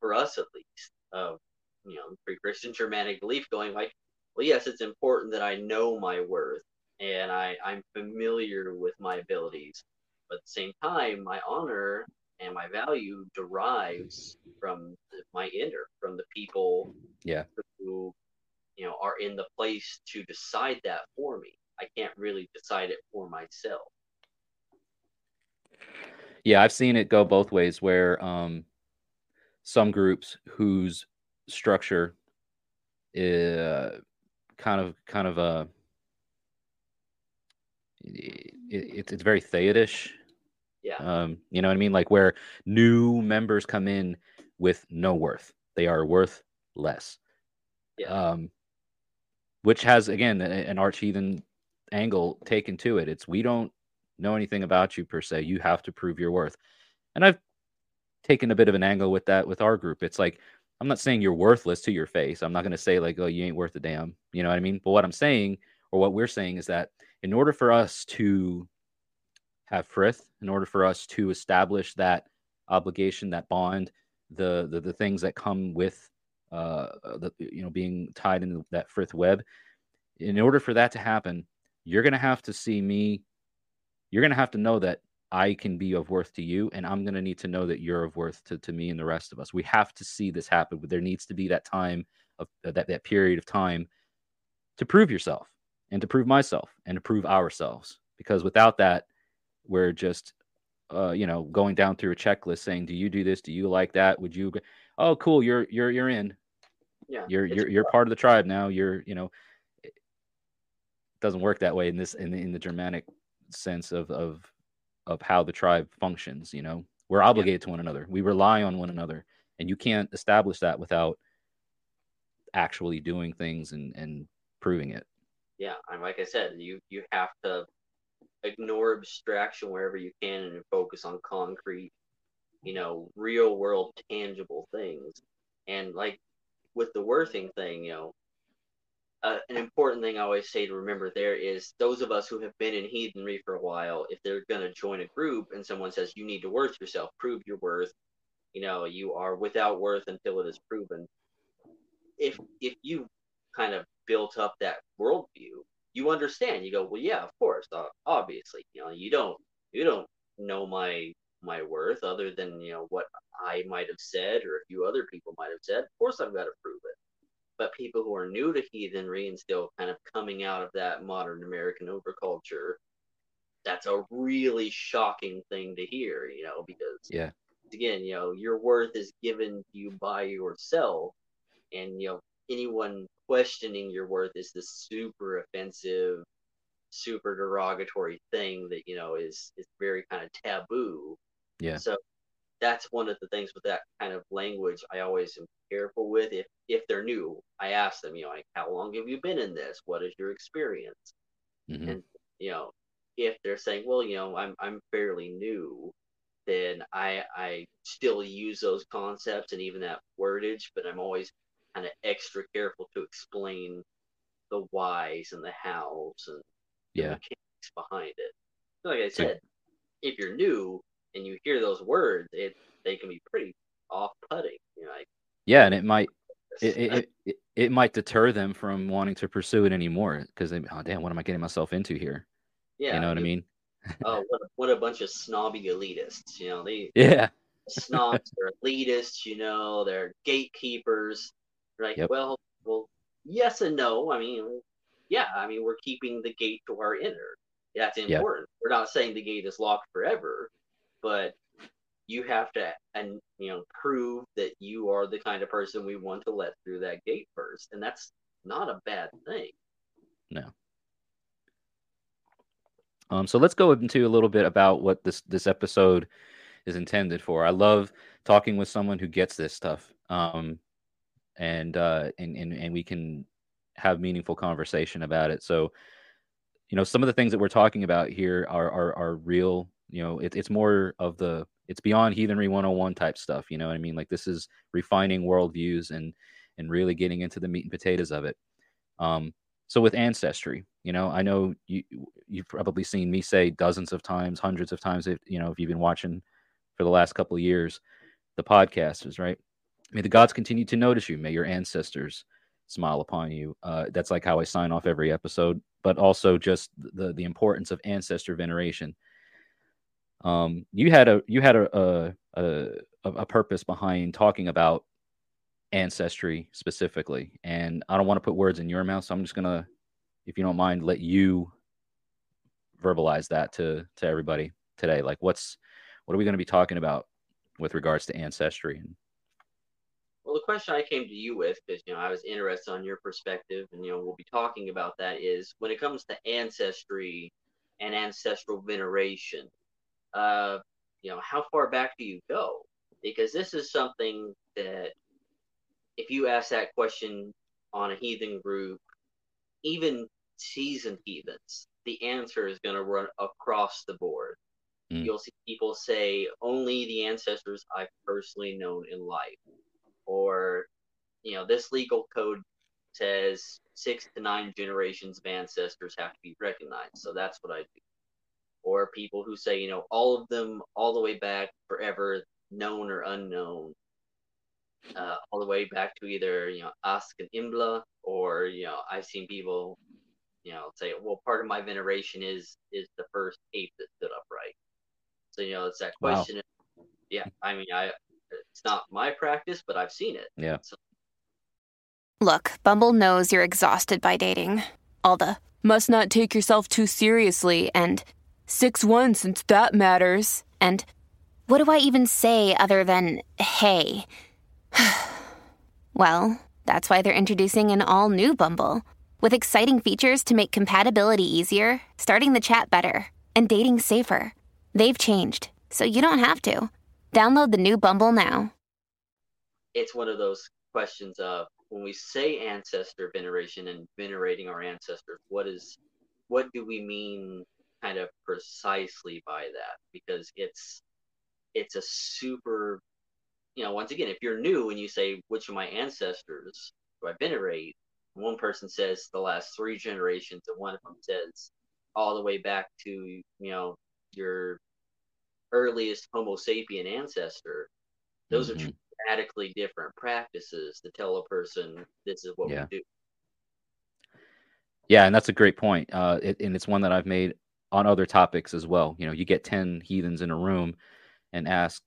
for us at least of you know pre-christian germanic belief going like well yes it's important that i know my worth and i i'm familiar with my abilities but at the same time my honor and my value derives from my inner from the people yeah. who you know are in the place to decide that for me. I can't really decide it for myself. Yeah, I've seen it go both ways where um some groups whose structure uh kind of kind of uh it, it's it's very theodish. yeah Um, you know what I mean? Like where new members come in with no worth. They are worth less. Yeah. Um which has again an arch heathen angle taken to it. It's we don't know anything about you per se. You have to prove your worth. And I've taken a bit of an angle with that with our group. It's like I'm not saying you're worthless to your face. I'm not going to say like, oh, you ain't worth a damn. You know what I mean? But what I'm saying, or what we're saying, is that in order for us to have frith, in order for us to establish that obligation, that bond, the the, the things that come with uh the you know being tied into that frith web, in order for that to happen, you're going to have to see me. You're going to have to know that I can be of worth to you, and I'm going to need to know that you're of worth to, to me and the rest of us. We have to see this happen, but there needs to be that time of uh, that, that period of time to prove yourself and to prove myself and to prove ourselves. Because without that, we're just, uh, you know, going down through a checklist saying, "Do you do this? Do you like that? Would you?" Oh, cool. You're you're you're in. Yeah, You're you're you're part of the tribe now. You're you know. It doesn't work that way in this in the, in the Germanic sense of of of how the tribe functions. You know, we're obligated to one another. We rely on one another, and you can't establish that without actually doing things and and proving it. yeah. And like I said, you you have to ignore abstraction wherever you can and focus on concrete, you know, real world tangible things. And like with the worthing thing, you know, uh, an important thing I always say to remember there is those of us who have been in heathenry for a while, if they're going to join a group and someone says you need to worth yourself, prove your worth, you know, you are without worth until it is proven. If if you kind of built up that worldview, you understand. You go, well, yeah, of course, uh, obviously, you know, you don't you don't know my my worth other than you know what I might have said or a few other people might have said. Of course, I've got to prove it. But people who are new to heathenry and still kind of coming out of that modern American overculture, that's a really shocking thing to hear, you know, because Yeah. again, you know, your worth is given to you by yourself, and you know, anyone questioning your worth is this super offensive, super derogatory thing that you know is is very kind of taboo. Yeah. So that's one of the things with that kind of language I always am careful with. If if they're new, I ask them, you know, like, how long have you been in this? What is your experience? Mhm. And you know, if they're saying, well, you know, I'm I'm fairly new, then I I still use those concepts and even that wordage, but I'm always kind of extra careful to explain the whys and the hows and yeah. the mechanics behind it. Like I So- said, if you're new and you hear those words, it they can be pretty off-putting. You know, like Yeah, and it might it it, it, it might deter them from wanting to pursue it anymore because they oh damn, what am I getting myself into here? yeah, you know what I mean? Oh, what a, what a bunch of snobby elitists. You know, they Yeah. snobs, they're elitists. You know, they're gatekeepers. Right? Yep. well, well, yes and no. I mean, yeah, I mean, we're keeping the gate to our inner. That's important. We're not saying the gate is locked forever, but you have to and you know prove that you are the kind of person we want to let through that gate first, and that's not a bad thing. Um, so let's go into a little bit about what this this episode is intended for. I love talking with someone who gets this stuff, um, and, uh, and and and we can have meaningful conversation about it. So, you know, some of the things that we're talking about here are are, are real. You know, it, it's more of the it's beyond heathenry 101 type stuff. You know what I mean? Like this is refining worldviews and and really getting into the meat and potatoes of it. Um, so with ancestry, you know, I know you you've probably seen me say dozens of times, hundreds of times, if you know, if you've been watching for the last couple of years, the podcasters, right? May the gods continue to notice you. May your ancestors smile upon you. Uh, that's like how I sign off every episode, but also just the the importance of ancestor veneration. Um, you had a you had a a, a purpose behind talking about ancestry specifically, and I don't want to put words in your mouth, so I'm just gonna, if you don't mind, let you verbalize that to to everybody today. Like, what's what are we going to be talking about with regards to ancestry? And Well, the question I came to you with, because you know I was interested on your perspective, and you know we'll be talking about that is when it comes to ancestry and ancestral veneration. Uh, you know, how far back do you go? Because this is something that, if you ask that question on a heathen group, even seasoned heathens, the answer is going to run across the board. Mm. You'll see people say only the ancestors I've personally known in life or you know this legal code says six to nine generations of ancestors have to be recognized so that's what i do or people who say you know all of them all the way back forever known or unknown uh, all the way back to either you know ask and Embla or you know i've seen people you know, say, well, part of my veneration is is the first ape that stood upright. So you know, it's that Wow. question. Yeah, I mean, I it's not my practice, but I've seen it. Yeah. So, Look, Bumble knows you're exhausted by dating. All the must not take yourself too seriously and 6 1 since that matters. And What do I even say other than hey? well, that's why they're introducing an all new Bumble with exciting features to make compatibility easier, starting the chat better, and dating safer. They've changed, so you don't have to. Download the new Bumble now. it's one of those questions of when we say ancestor veneration and venerating our ancestors, what is what do we mean kind of precisely by that? Because it's it's a super you know, once again, if you're new and you say which of my ancestors do I venerate, one person says the last three generations, and one of them says all the way back to you know your earliest Homo sapien ancestor. Those are Mhm. radically different practices to tell a person this is what Yeah. we do. Yeah, and that's a great point. Uh, it, and it's one that I've made on other topics as well. You know, you get 10 heathens in a room and ask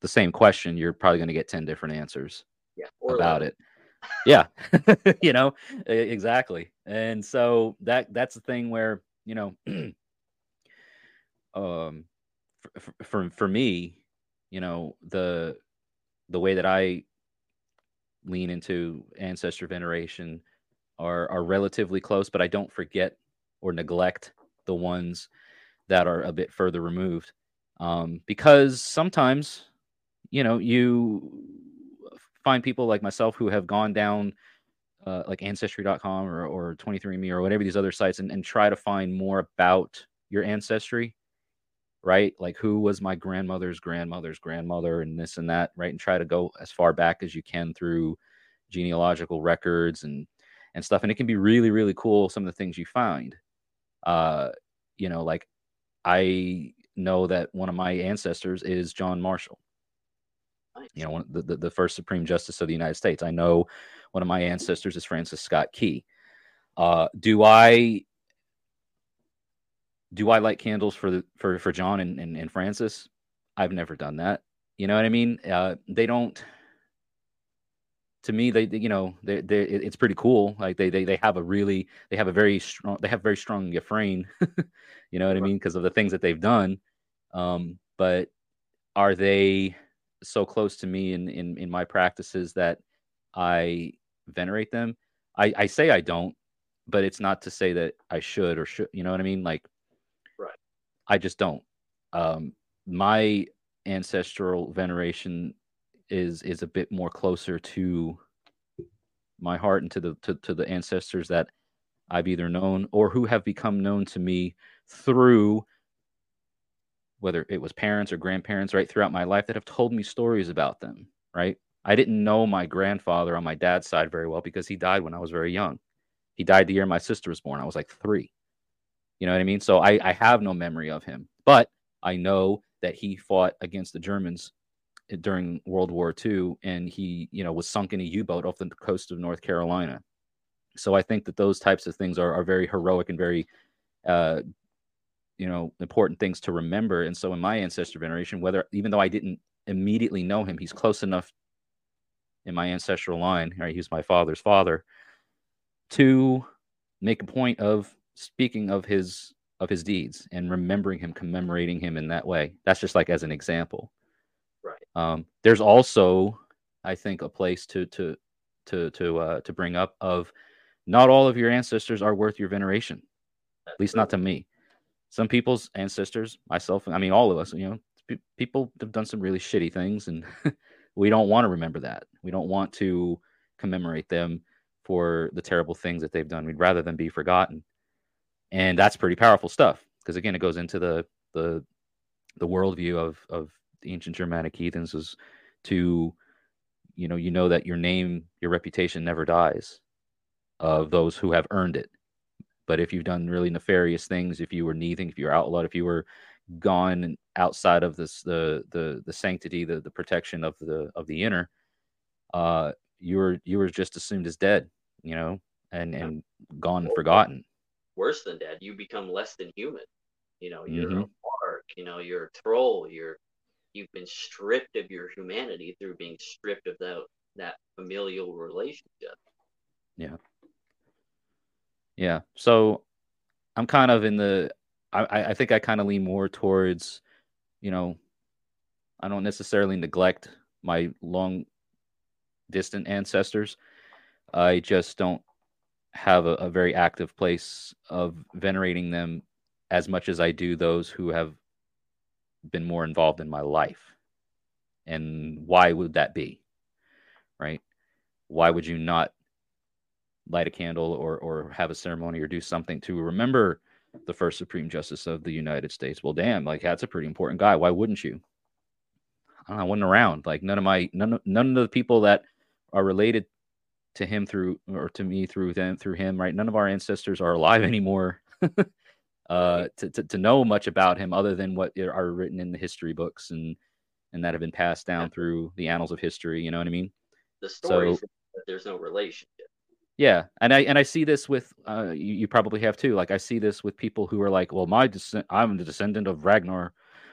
the same question, you're probably going to get 10 different answers Yeah. About like- it. Yeah. you know, exactly. And so that that's the thing where, you know, um for, for for me, you know, the the way that I lean into ancestor veneration are are relatively close, but I don't forget or neglect the ones that are a bit further removed. Um, because sometimes, you know, you find people like myself who have gone down uh, like ancestry.com or, or 23andme or whatever these other sites and, and try to find more about your ancestry right? Like who was my grandmother's grandmother's grandmother and this and that right? And try to go as far back as you can through genealogical records and and stuff. And it can be really really cool some of the things you find uh you know like i know that one of my ancestors is john marshall. You know one, the, the, the first supreme justice of the united states. I know one of my ancestors is francis scott key. Uh do i do i light candles for the for for john and, and, and francis? I've never done that. You know what i mean? Uh they don't to me they they- you know they they it's pretty cool like they they, they have a really they have a very strong they have very strong refrain you know what i mean because of the things that they've done um but are they so close to me in in in my practices that i venerate them? I i say i don't but it's not to say that i should or should you know what i mean? Like Right. i just don't. Um my ancestral veneration is is a bit more closer to my heart and to the to, to the ancestors that I've either known or who have become known to me through whether it was parents or grandparents right throughout my life that have told me stories about them right? I didn't know my grandfather on my dad's side very well because he died when I was very young. He died the year my sister was born. I was like 3 you know what I mean? So I I have no memory of him but I know that he fought against the Germans during World War II, and he, you know, was sunk in a U-boat off the coast of North Carolina. So I think that those types of things are, are very heroic and very, uh, you know, important things to remember. And so in my ancestor veneration, whether even though I didn't immediately know him, he's close enough in my ancestral line. Right, He's my father's father. To make a point of speaking of his of his deeds and remembering him, commemorating him in that way. That's just like as an example. Um, there's also, I think, a place to to to to uh, to bring up of not all of your ancestors are worth your veneration. At least not to me. Some people's ancestors, myself, I mean, all of us, you know, pe- people have done some really shitty things, and we don't want to remember that. We don't want to commemorate them for the terrible things that they've done. We'd rather them be forgotten, and that's pretty powerful stuff. Because again, it goes into the the the worldview of of the ancient Germanic heathens is to, you know, you know that your name, your reputation never dies of those who have earned it. But if you've done really nefarious things, if you were nithing, if you were outlawed, if you were gone outside of this the the the sanctity, the the protection of the of the inner, uh, you were you were just assumed as dead, you know, and and gone and forgotten. worse than dead. You become less than human. You know, you're Mhm. a mark. You know, you're a troll. You're you've been stripped of your humanity through being stripped of that that familial relationship. Yeah. Yeah. So I'm kind of in the I, I think I kind of lean more towards, you know, I don't necessarily neglect my long distant ancestors. I just don't have a, a very active place of venerating them as much as I do those who have been more involved in my life. And why would that be? Right? Why would you not light a candle or or have a ceremony or do something to remember the first Supreme Justice of the United States? Well, damn, like that's a pretty important guy. Why wouldn't you? I, know, I wasn't around. Like none of my none of, none of the people that are related to him through or to me through them through him, right? None of our ancestors are alive anymore. Uh, to, to to know much about him other than what are written in the history books and and that have been passed down Yeah. through the annals of history. You know what I mean? The story So- there's no relationship. Yeah, and I and I see this with uh, you, you probably have too. Like I see this with people who are like, well, my descent, I'm the descendant of Ragnar,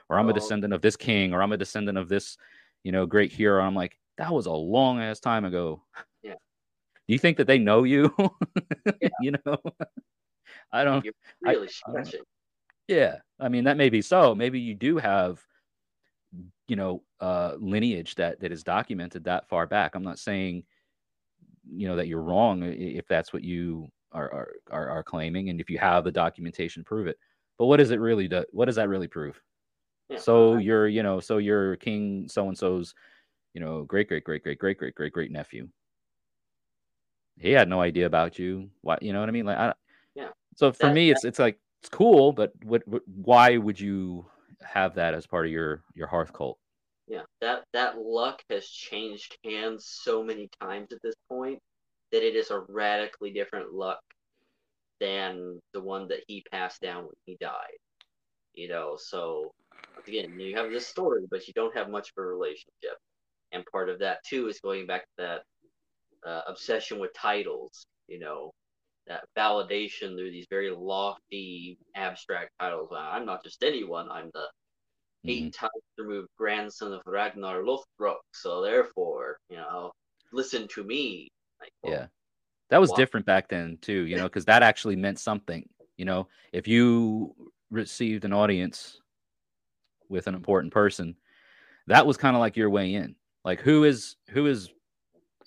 or I'm a Oh. descendant of this king, or I'm a descendant of this, you know, great hero. I'm like, that was a long ass time ago. Yeah. Do you think that they know you? you know, I don't. You're I- really I don't Yeah, I mean that may be so. Maybe you do have, you know, uh, lineage that that is documented that far back. I'm not saying, you know, that you're wrong if that's what you are are are, are claiming, and if you have the documentation, prove it. But what does it really do? What does that really prove? Yeah, So I- you're, you know, so you're King so and so's, you know, great great great great great great great great nephew. He had no idea about you. Why, you know what I mean? Like, I. So for That- me, it's it's like it's cool, but what, what why would you have that as part of your your hearth cult? Yeah, that that luck has changed hands so many times at this point that it is a radically different luck than the one that he passed down when he died. You know, so again, you have this story, but you don't have much of a relationship, and part of that too is going back to that uh, obsession with titles. You know, validation through these very lofty, abstract titles. I'm not just anyone. I'm the Mhm. eight times removed grandson of Ragnar Lothbrok. So therefore, you know, listen to me. Like, well, Yeah. That was Wow. different back then too, you know, because that actually meant something. You know, if you received an audience with an important person, that was kind of like your way in. Like who is who is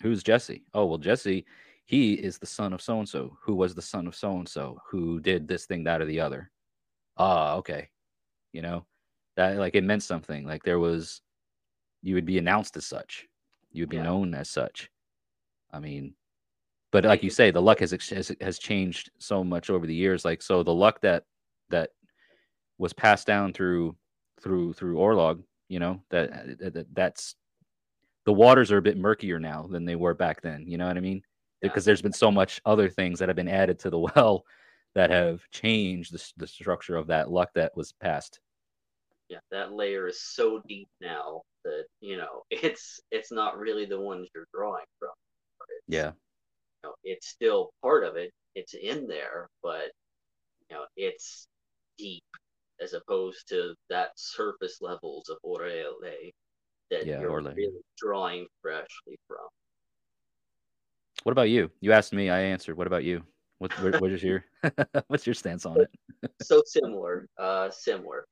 who's Jesse? Oh well, Jesse, he is the son of so and so, who was the son of so and so, who did this thing, that, or the other. Ah, okay. You know, that like it meant something. Like there was, you would be announced as such. You would be Yeah. known as such. I mean, but like you say, the luck has, has has changed so much over the years. Like so, the luck that that was passed down through through through Orlog, you know, that, that, that that's the waters are a bit murkier now than they were back then. You know what I mean? Yeah. Because there's been so much other things that have been added to the well that have changed the, the structure of that luck that was passed. yeah, that layer is so deep now that you know it's it's not really the ones you're drawing from. Yeah. you know, it's still part of it. It's in there, but you know, it's deep as opposed to that surface levels of Orele that Yeah, you're Orle. really drawing freshly from. What about you? You asked me, I answered. What about you? What what, what is your what's your stance on it? so similar, uh, similar.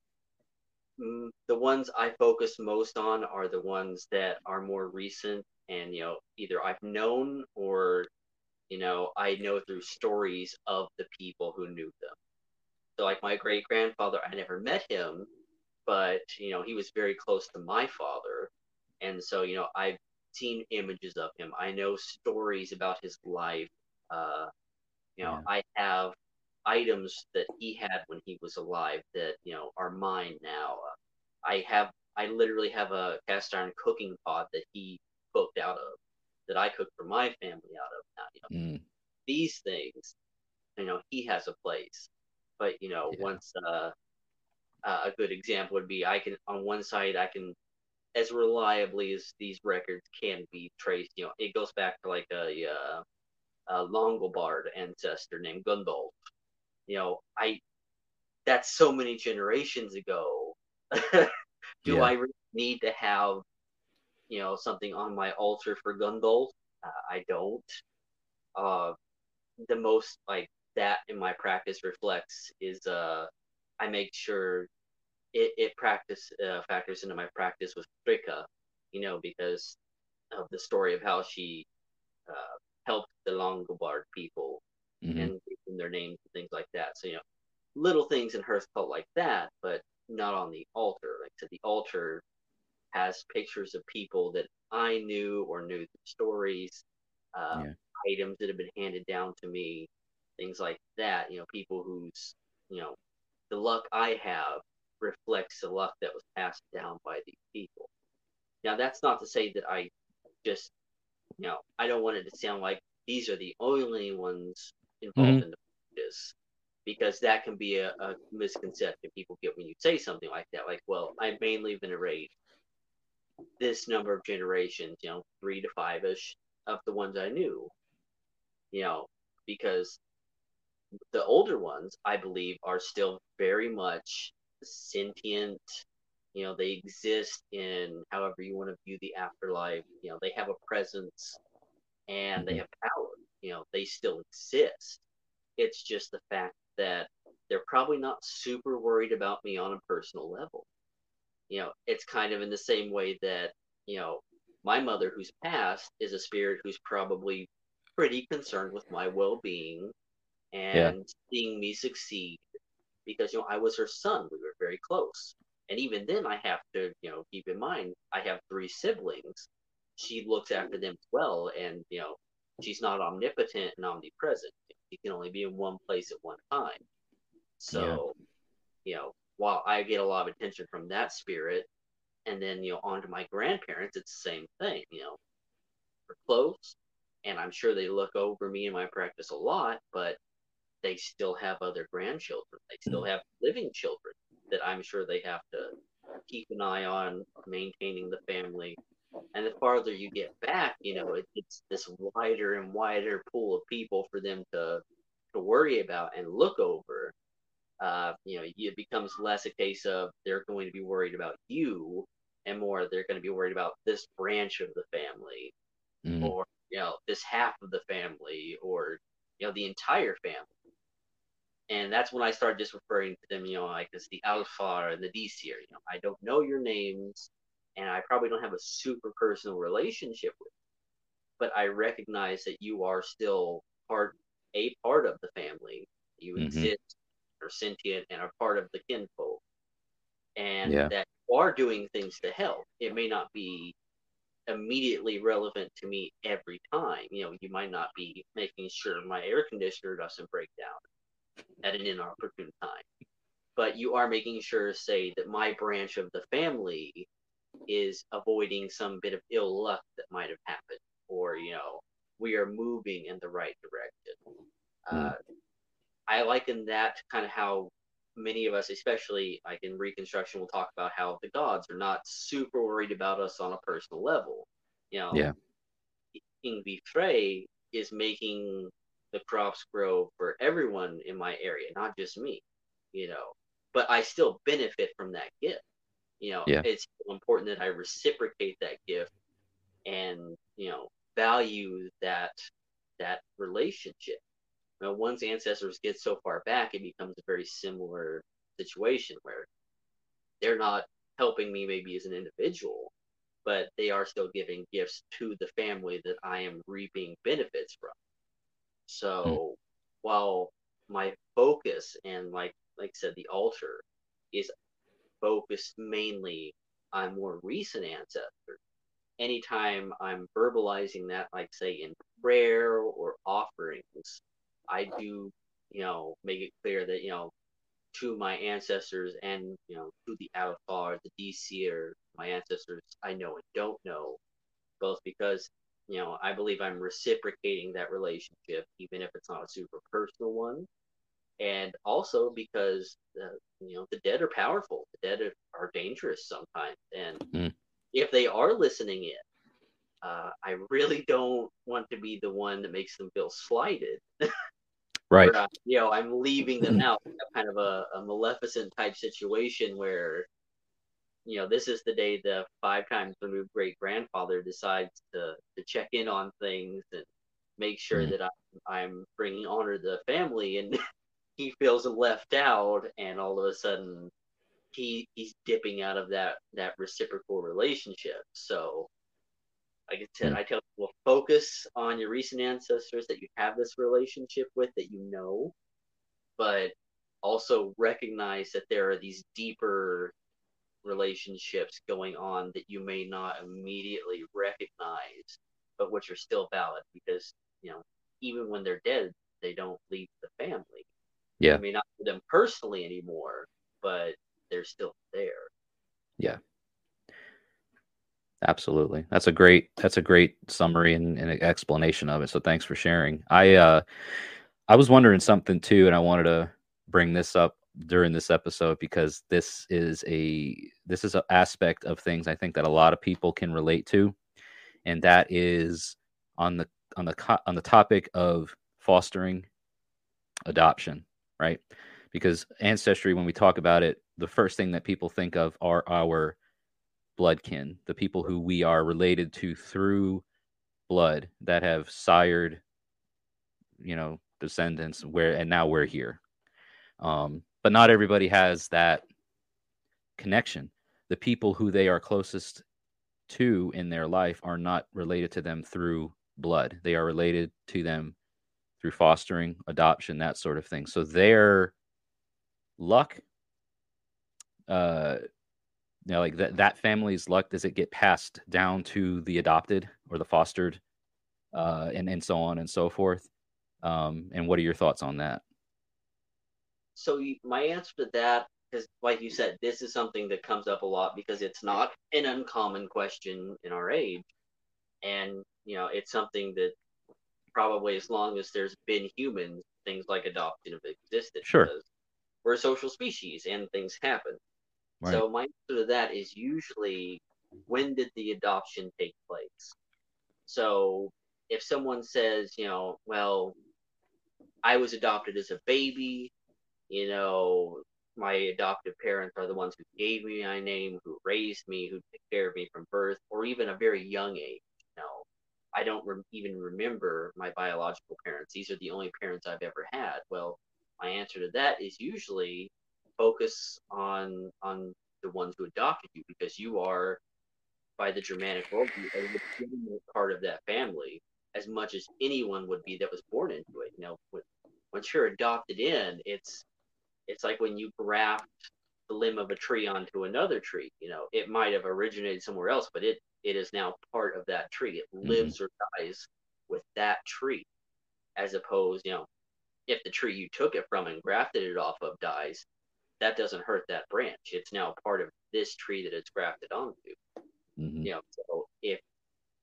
Mm, The ones I focus most on are the ones that are more recent, and you know, either I've known or, you know, I know through stories of the people who knew them. So, like my great grandfather, I never met him, but you know, he was very close to my father, and so you know, I've seen images of him. I know stories about his life. Uh, you know, Yeah. I have items that he had when he was alive that you know are mine now. Uh, I have I literally have a cast iron cooking pot that he cooked out of that I cooked for my family out of. Now, you know, Mm, these things, you know, he has a place. But you know, Yeah. once uh, uh, a good example would be I can on one side I can as reliably as these records can be traced. You know, it goes back to like a uh, a Longobard ancestor named Gundolf. you know, I that's so many generations ago. Do Yeah. I really need to have, you know, something on my altar for Gundolf? Uh, I don't. Uh, the most like that in my practice reflects is uh, I make sure it, it practice uh, factors into my practice with Fricka, you know, because of the story of how she uh, helped the Longobard people Mhm. and their names and things like that. So you know, little things in Hearth cult like that, but not on the altar. Like said, the altar has pictures of people that I knew or knew the stories, uh, Yeah. items that have been handed down to me, things like that. You know, people whose you know the luck I have reflects the luck that was passed down by these people. Now, that's not to say that I just, you know, I don't want it to sound like these are the only ones involved mm-hmm. in the practice, because that can be a, a misconception people get when you say something like that. Like, well, I mainly venerate this number of generations, you know, three to five ish of the ones I knew, you know, because the older ones, I believe, are still very much sentient. You know, they exist in however you want to view the afterlife. You know, they have a presence and they Mhm. have power. You know, they still exist. It's just the fact that they're probably not super worried about me on a personal level. You know, it's kind of in the same way that, you know, my mother who's passed is a spirit who's probably pretty concerned with my well being and seeing me succeed because you know I was her son. We were very close. And even then I have to, you know, keep in mind I have three siblings. She looks after them well and you know, she's not omnipotent and omnipresent. She can only be in one place at one time. So, you know, while I get a lot of attention from that spirit, and then you know, onto my grandparents, it's the same thing. You know, we're close, and I'm sure they look over me in my practice a lot, but they still have other grandchildren. They still have living children that I'm sure they have to keep an eye on, maintaining the family. And the farther you get back, you know, it, it's this wider and wider pool of people for them to to worry about and look over. Uh, you know, it becomes less a case of they're going to be worried about you, and more they're going to be worried about this branch of the family, Mhm. or you know, this half of the family, or you know, the entire family. And that's when I started just referring to them, you know, like as the Alfar and the Disir. You know, I don't know your names, and I probably don't have a super personal relationship with, you, but I recognize that you are still part, a part of the family. You Mhm. exist, are sentient, and are part of the kinfolk, and Yeah. that you are doing things to help. It may not be immediately relevant to me every time. You know, you might not be making sure my air conditioner doesn't break down at an inopportune time. But you are making sure, say, that my branch of the family is avoiding some bit of ill luck that might have happened, or, you know, we are moving in the right direction. Uh, I liken that to kind of how many of us, especially like in Reconstruction, will talk about how the gods are not super worried about us on a personal level. You know, Yeah. Ingvi Frey is making the crops grow for everyone in my area, not just me, you know. But I still benefit from that gift. You know, Yeah. it's important that I reciprocate that gift and, you know, value that that relationship. You know, once ancestors get so far back, it becomes a very similar situation where they're not helping me maybe as an individual, but they are still giving gifts to the family that I am reaping benefits from. So mm. while my focus and like like I said, the altar is focused mainly on more recent ancestors. Anytime I'm verbalizing that, like say in prayer or offerings, I do, you know, make it clear that, you know, to my ancestors and, you know, to the Alfar, the Disir or my ancestors I know and don't know, both because, you know, I believe I'm reciprocating that relationship, even if it's not a super personal one. And also because, uh, you know, the dead are powerful. The dead are, are dangerous sometimes. And Mhm. if they are listening in, uh, I really don't want to be the one that makes them feel slighted. Right. where, uh, you know, I'm leaving them out, kind of a, a Maleficent type situation where, you know, this is the day the five times removed great grandfather decides to to check in on things and make sure Mhm. that I'm I'm bringing honor to the family, and he feels left out, and all of a sudden he he's dipping out of that that reciprocal relationship. So, like I said, Hmm. I tell people focus on your recent ancestors that you have this relationship with that you know, but also recognize that there are these deeper relationships going on that you may not immediately recognize, but which are still valid because you know even when they're dead, they don't leave the family. Yeah. I mean, not for them personally anymore, but they're still there. Yeah. Absolutely. That's a great that's a great summary and, and explanation of it. So thanks for sharing. I uh I was wondering something too, and I wanted to bring this up during this episode because this is a this is an aspect of things I think that a lot of people can relate to, and that is on the on the on the topic of fostering adoption, right? Because ancestry, when we talk about it, the first thing that people think of are our blood kin, the people who we are related to through blood that have sired, you know, descendants where and now we're here. Um, but not everybody has that connection. The people who they are closest to in their life are not related to them through blood. They are related to them through fostering, adoption, that sort of thing. So their luck, uh, you know, like that that family's luck, does it get passed down to the adopted or the fostered, uh, and and so on and so forth? Um, and what are your thoughts on that? So you, my answer to that is, like you said, this is something that comes up a lot because it's not an uncommon question in our age, and you know, it's something that probably as long as there's been humans, things like adoption have existed. Sure. because We're a social species, and things happen. Right. So my answer to that is usually when did the adoption take place? So if someone says, you know, well, I was adopted as a baby, you know, my adoptive parents are the ones who gave me my name, who raised me, who took care of me from birth, or even a very young age. You know, I don't re- even remember my biological parents. These are the only parents I've ever had. Well, my answer to that is usually focus on on the ones who adopted you because you are by the Germanic worldview a legitimate part of that family as much as anyone would be that was born into it. You know, when, once you're adopted in, it's it's like when you graft the limb of a tree onto another tree. You know, it might have originated somewhere else, but it it is now part of that tree. It lives or dies with that tree, as opposed, you know, if the tree you took it from and grafted it off of dies, that doesn't hurt that branch. It's now part of this tree that it's grafted onto. Mhm. You know, so if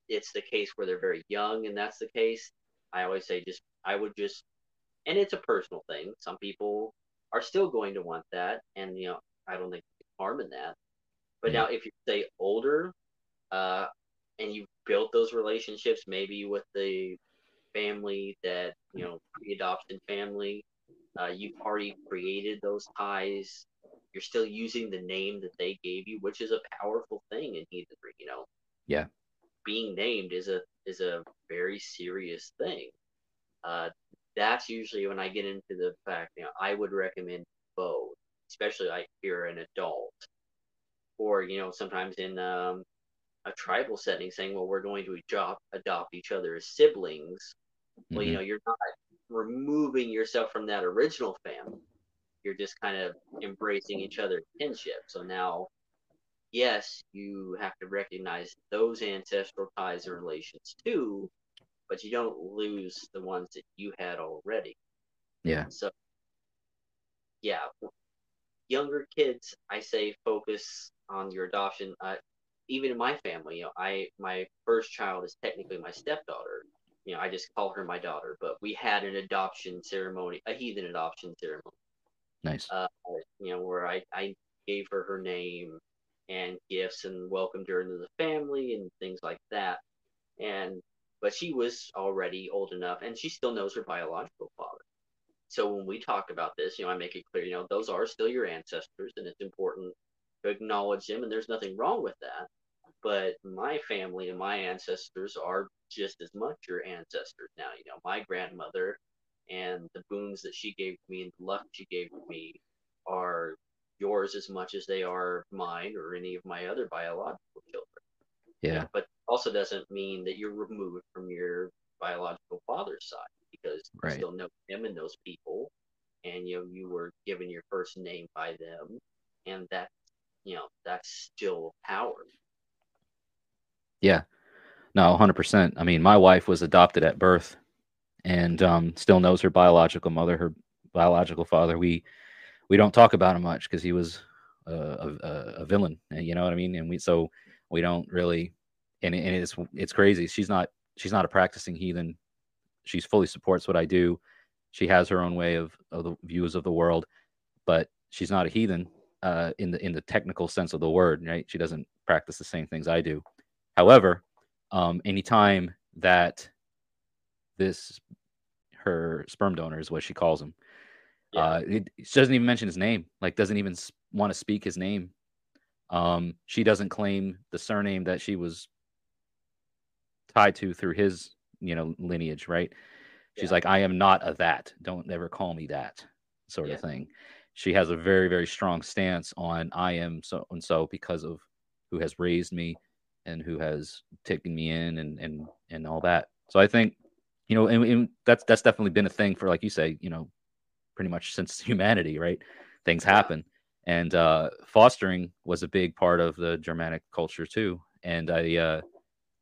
it's the case where they're very young and that's the case, I always say just I would just and it's a personal thing. Some people are still going to want that and you know, I don't think harm in that. But Yeah. now if you say older, uh and you've built those relationships maybe with the family that, you know, pre-adoption family, uh, you've already created those ties. You're still using the name that they gave you, which is a powerful thing in heathenry. You know, Yeah. being named is a is a very serious thing. Uh, that's usually when I get into the fact. You know, I would recommend both, especially like if you're an adult, or you know, sometimes in um, a tribal setting, saying, "Well, we're going to adopt adopt each other as siblings." Well, you Mhm. know, you're not removing yourself from that original family. You're just kind of embracing each other's kinship. So now, yes, you have to recognize those ancestral ties and relations too, but you don't lose the ones that you had already. Yeah. So, yeah, younger kids, I say focus on your adoption. Uh, even in my family, you know, I my first child is technically my stepdaughter. You know, I just call her my daughter, but we had an adoption ceremony, a heathen adoption ceremony. Nice. Uh, you know, where I I gave her her name and gifts and welcomed her into the family and things like that. And but she was already old enough, and she still knows her biological father. so when we talk about this, you know, I make it clear, you know, those are still your ancestors, and it's important to acknowledge them, and there's nothing wrong with that. But my family and my ancestors are just as much your ancestors now. You know, my grandmother and the boons that she gave me and the luck she gave me are yours as much as they are mine or any of my other biological children. Yeah. But also doesn't mean that you're removed from your biological father's side because Right. you still know him and those people, and you know you were given your first name by them, and that you know that's still power. Yeah. No, 100%. I mean, my wife was adopted at birth and um, still knows her biological mother, her biological father. We we don't talk about him much because he was a, a, a villain, you know what I mean? And we so we don't really and, and it's it's crazy. She's not she's not a practicing heathen. She's fully supports what I do. She has her own way of, of the views of the world, but she's not a heathen uh, in the in the technical sense of the word, right? She doesn't practice the same things I do. However, um, anytime that this her sperm donor is what she calls him, Yeah. uh, it, she doesn't even mention his name. Like, doesn't even want to speak his name. Um, she doesn't claim the surname that she was tied to through his, you know, lineage, right? She's Yeah. like, I am not a that. Don't ever call me that, sort Yeah. of thing. She has a very, very strong stance on I am so and so because of who has raised me and who has taken me in and and and all that. So I think, you know, and, and that's that's definitely been a thing for like you say, you know, pretty much since humanity, right? Things happen, and uh, fostering was a big part of the Germanic culture too. And I uh,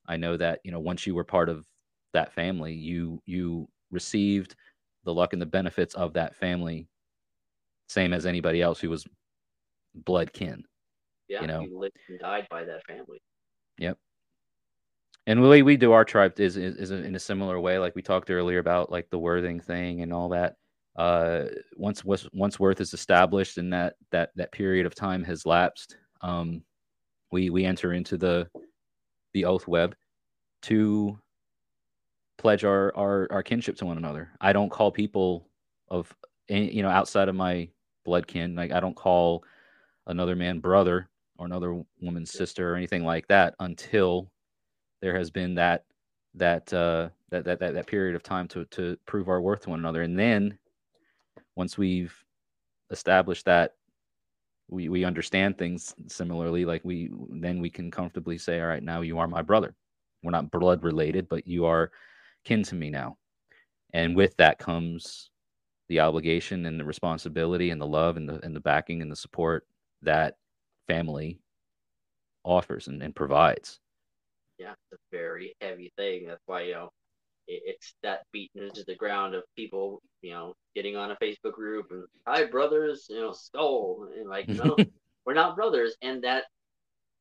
I know that you know once you were part of that family, you you received the luck and the benefits of that family, same as anybody else who was blood kin. Yeah, You know. you lived and died by that family. Yep. And the way we do our tribe is, is is in a similar way, like we talked earlier about, like the Worthing thing and all that. Uh, once once once Worth is established and that that that period of time has lapsed, um, we we enter into the the oath web to pledge our our our kinship to one another. I don't call people of any, you know outside of my blood kin, like I don't call another man brother or another woman's sister or anything like that until there has been that that uh that that that, that period of time to to prove our worth to one another. And then once we've established that we we understand things similarly like we then we can comfortably say all right now you are my brother. We're not blood related but you are kin to me now. And with that comes the obligation and the responsibility and the love and the and the backing and the support that family offers and, and provides. Yeah, it's a very heavy thing. That's why you know it's that beaten into the ground of people, you know, getting on a Facebook group and hi brothers, you know, skull and like no, we're not brothers, and that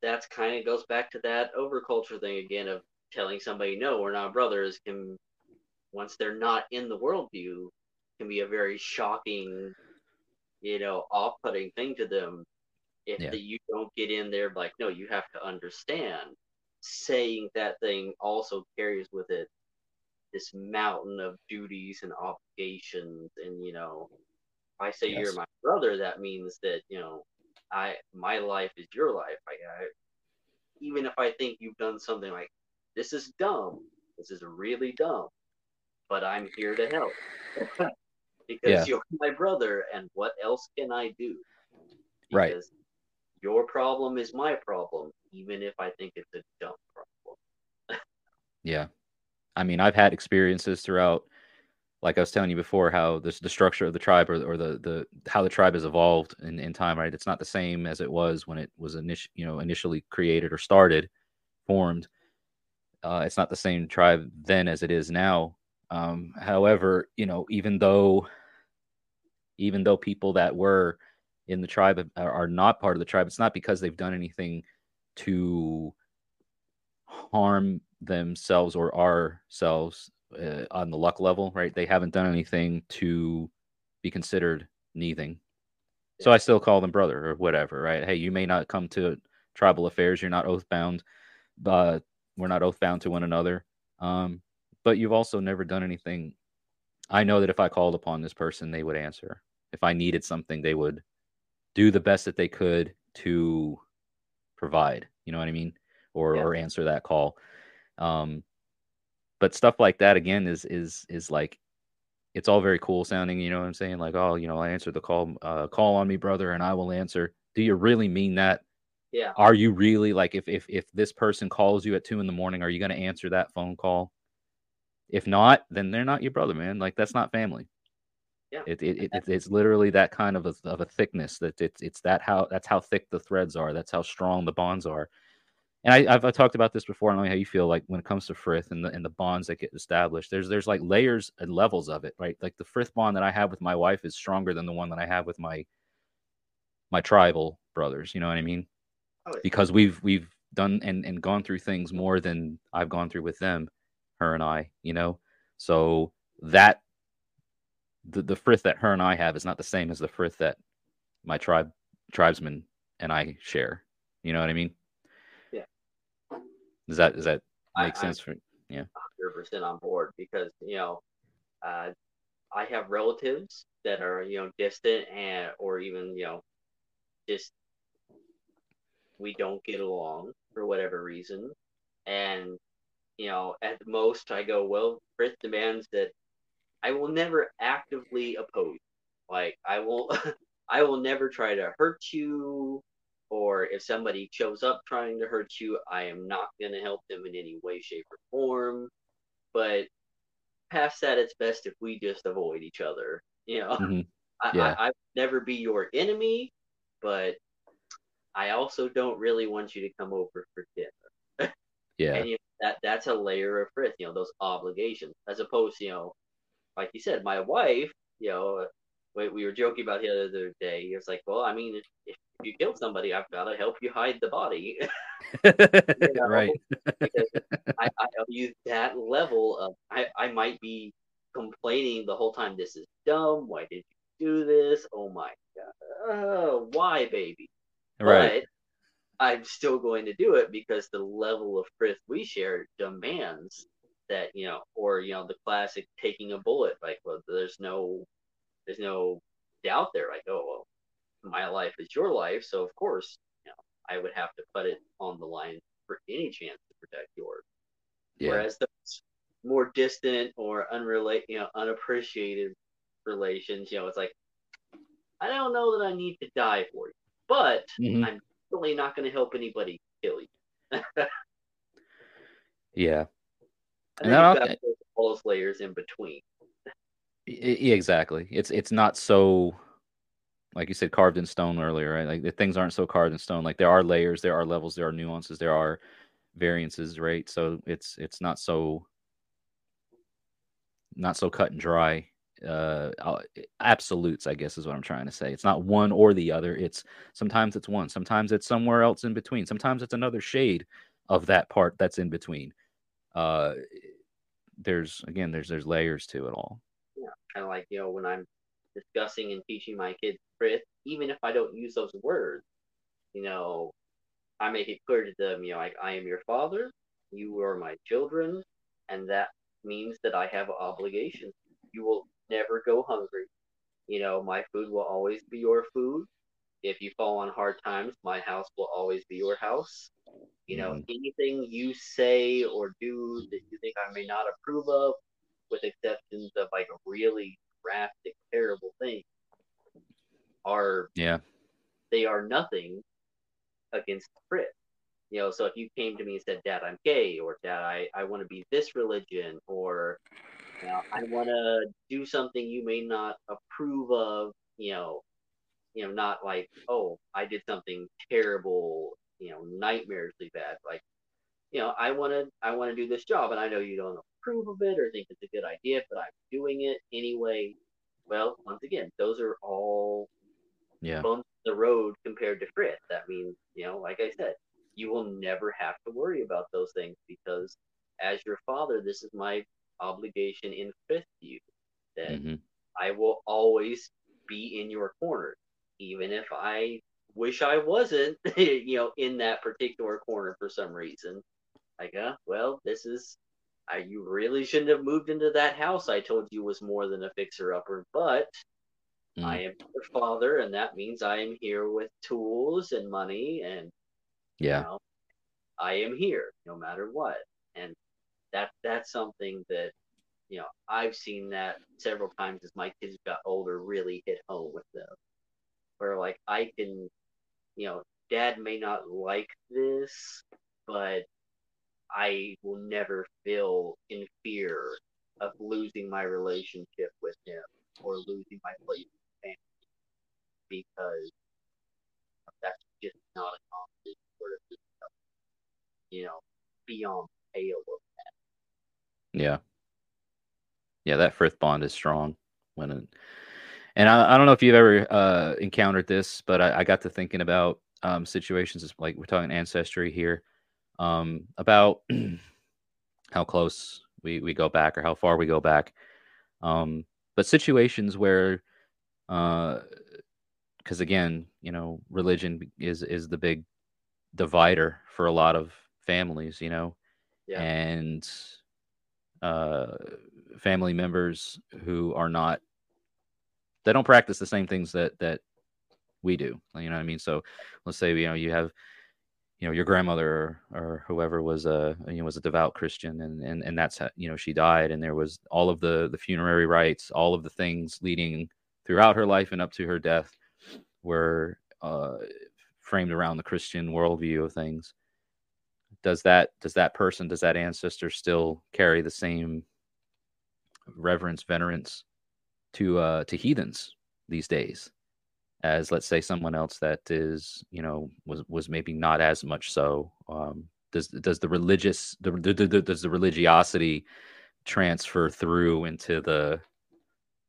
that's kind of goes back to that overculture thing again of telling somebody no, we're not brothers can once they're not in the worldview can be a very shocking, you know, off-putting thing to them if Yeah. the, you don't get in there like no, you have to understand saying that thing also carries with it this mountain of duties and obligations and you know if i say you're my brother that means that you know i my life is your life i, I even if i think you've done something like this is dumb this is really dumb but i'm here to help because Yeah. you're my brother and what else can i do Right. because your problem is my problem even if i think it's a dumb problem Yeah. I mean, I've had experiences throughout, like I was telling you before, how this the structure of the tribe or, or the the how the tribe has evolved in, in time, right? It's not the same as it was when it was initial, you know, initially created or started, formed. Uh, it's not the same tribe then as it is now. Um, however, you know, even though even though people that were in the tribe are, are not part of the tribe, it's not because they've done anything to harm themselves or ourselves uh, on the luck level, right? They haven't done anything to be considered nithing. So I still call them brother or whatever, right? Hey, you may not come to tribal affairs, you're not oath bound, but we're not oath bound to one another. Um, but you've also never done anything I know that if I called upon this person, they would answer. If I needed something, they would do the best that they could to provide. You know what I mean? Or Yeah. or answer that call. Um, but stuff like that again is is is like it's all very cool sounding. You know what I'm saying? Like, oh, you know, I answered the call. Uh, call on me, brother, and I will answer. Do you really mean that? Yeah. Are you really like if if if this person calls you at two in the morning, are you going to answer that phone call? If not, then they're not your brother, man. Like that's not family. Yeah. It, it, it it's- literally that kind of a of a thickness that it's it's that how that's how thick the threads are. That's how strong the bonds are. And I, I've, I've talked about this before. I don't know how you feel like when it comes to Frith and the and the bonds that get established. There's there's like layers and levels of it, right? Like the Frith bond that I have with my wife is stronger than the one that I have with my my tribal brothers. You know what I mean? Oh. Because we've we've done and and gone through things more than I've gone through with them, her and I. You know, so that the the Frith that her and I have is not the same as the Frith that my tribe tribesmen and I share. You know what I mean? Yeah. Does that does that make I- sense for hundred percent on board because you know, uh, I have relatives that are you know distant and or even you know, just we don't get along for whatever reason, and you know at the most I go well. Frith demands that I will never actively oppose. Like I will, I will never try to hurt you. Or if somebody shows up trying to hurt you, I am not going to help them in any way, shape, or form but past that, it's best if we just avoid each other. You know, Mhm. I, Yeah. I, I would never be your enemy, but I also don't really want you to come over for dinner. Yeah. And you know, that that's a layer of frith, you know, those obligations, as opposed, to, you know, like you said, my wife, you know, we, we were joking about the other day. It's like, well, I mean, if, if you kill somebody, I've got to help you hide the body. know, right. I, I owe you that level of I, I might be complaining the whole time this is dumb why did you do this oh my god uh, why baby Right. but i'm still going to do it because the level of frith we share demands that you know or you know the classic taking a bullet like well there's no there's no doubt there like oh well my life is your life so of course you know i would have to put it on the line for any chance to protect yours Yeah. Whereas those more distant or unrelated, you know, unappreciated relations, you know, it's like, I don't know that I need to die for you, but Mhm. I'm definitely not going to help anybody kill you. Yeah. And And then you've got all those layers in between. Exactly. It's it's not so like you said carved in stone earlier, right? Like the things aren't so carved in stone. Like there are layers, there are levels, there are nuances, there are variances, right? So it's it's not so not so cut and dry. Uh uh, absolutes, I guess is what I'm trying to say. It's not one or the other. It's sometimes it's one, sometimes it's somewhere else in between. Sometimes it's another shade of that part that's in between. Uh there's again there's there's layers to it all. Kind of like, you know, when I'm discussing and teaching my kids Frith, even if I don't use those words, you know, I make it clear to them, you know, like, I am your father, you are my children, and that means that I have obligations. You will never go hungry. You know, my food will always be your food. If you fall on hard times, my house will always be your house. You know, mm. anything you say or do that you think I may not approve of, with exceptions of like really drastic, terrible things, are Yeah. they are nothing against Frith. You know, so if you came to me and said, Dad, I'm gay, or Dad, I, I want to be this religion, or you know, I want to do something you may not approve of, you know, you know, not like, oh, I did something terrible, you know, nightmarishly bad. Like, you know, I want to, I want to do this job, and I know you don't approve of it or think it's a good idea, but I'm doing it anyway. Well, once again, those are all Yeah. bumps in the road compared to Frith. That means, you know, like I said, you will never have to worry about those things because as your father, this is my obligation in to you that Mhm. I will always be in your corner, even if I wish I wasn't, you know, in that particular corner for some reason. Like, uh, well, this is, I, you really shouldn't have moved into that house. I told you was more than a fixer upper, but Mm. I am your father, and that means I am here with tools and money, and Yeah. you know, I am here no matter what. And that that's something that you know I've seen that several times as my kids got older really hit home with them. Where like I can, you know, dad may not like this, but I will never feel in fear of losing my relationship with him or losing my place in family because that's just not a constant sort of you know beyond pale of Yeah. Yeah, that frith bond is strong when it, and I, I don't know if you've ever uh, encountered this, but I, I got to thinking about um, situations like we're talking ancestry here, um, about how close we, we go back or how far we go back. Um, but situations where, uh because again, you know, religion is is the big divider for a lot of families, you know, Yeah. and uh, family members who are not they don't practice the same things that that we do you know what i mean so let's say you know you have you know your grandmother or, whoever was a you know was a devout christian and and and that's how you know she died and there was all of the the funerary rites all of the things leading throughout her life and up to her death were uh framed around the christian worldview of things. Does that does that person does that ancestor still carry the same reverence venerance to uh to heathens these days as let's say someone else that is you know was was maybe not as much so um does does the religious the, the, the does the religiosity transfer through into the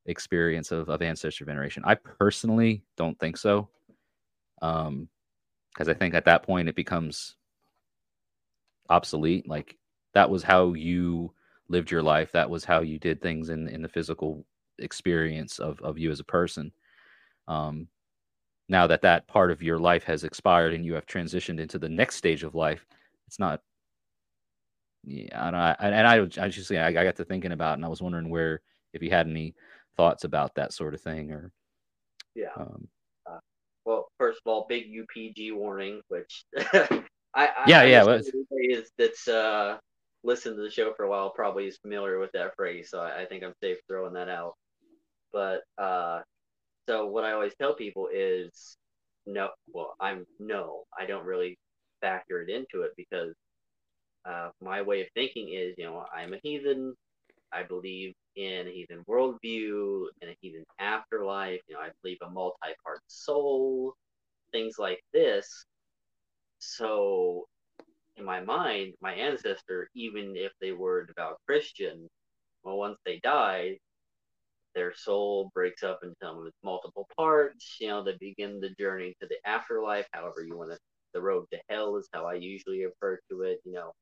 experience of, of ancestor veneration? I personally don't think so um because i think at that point it becomes obsolete like that was how you lived your life that was how you did things in in the physical experience of of you as a person um now that that part of your life has expired and you have transitioned into the next stage of life it's not yeah and i and i, I just I, I got to thinking about it and i was wondering where if you had any thoughts about that sort of thing or Yeah. um Well, first of all, big UPG warning, which I, I Yeah, I yeah, guess is that's uh listened to the show for a while probably is familiar with that phrase, so I, I think I'm safe throwing that out. But uh, so what I always tell people is no. Well, I'm no, I don't really factor it into it because uh, my way of thinking is, you know, I'm a heathen. I believe in a heathen worldview, and a heathen afterlife. You know, I believe a multi-part soul, things like this. So, in my mind, my ancestor, even if they were a devout Christian, well, once they die, their soul breaks up into some of its multiple parts. You know, they begin the journey to the afterlife. However, you want to. The road to Hel is how I usually refer to it. You know,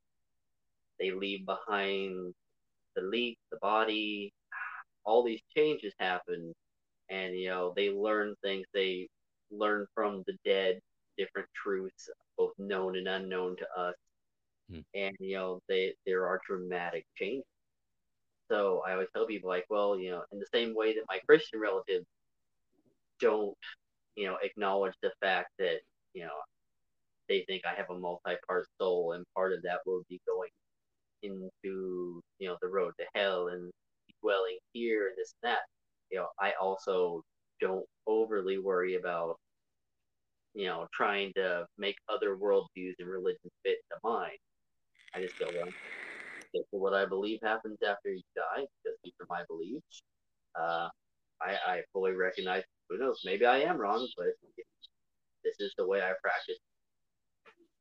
they leave behind the leak, the body, all these changes happen, and you know they learn things. They learn from the dead different truths, both known and unknown to us, Hmm. and you know they there are dramatic changes. So I always tell people like, well, you know, in the same way that my Christian relatives don't, you know, acknowledge the fact that you know they think I have a multi-part soul, and part of that will be going into you know the road to Hel and dwelling here and this and that. You know, I also don't overly worry about you know trying to make other worldviews and religions fit into mine. I just go well. Is what I believe happens after you die because these are my beliefs. Uh, I, I fully recognize. Who knows? Maybe I am wrong, but this is the way I practice.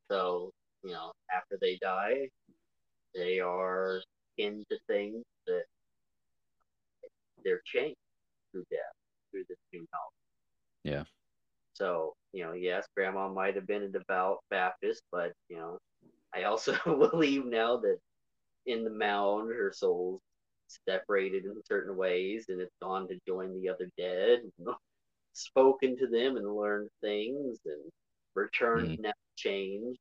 So you know, after they die, they are into things that they're changed through death, through this new knowledge. Yeah. So, you know, yes, grandma might have been a devout Baptist, but, you know, I also believe now that in the mound, her soul's separated in certain ways and it's gone to join the other dead, and spoken to them and learned things and returned Mhm. now changed.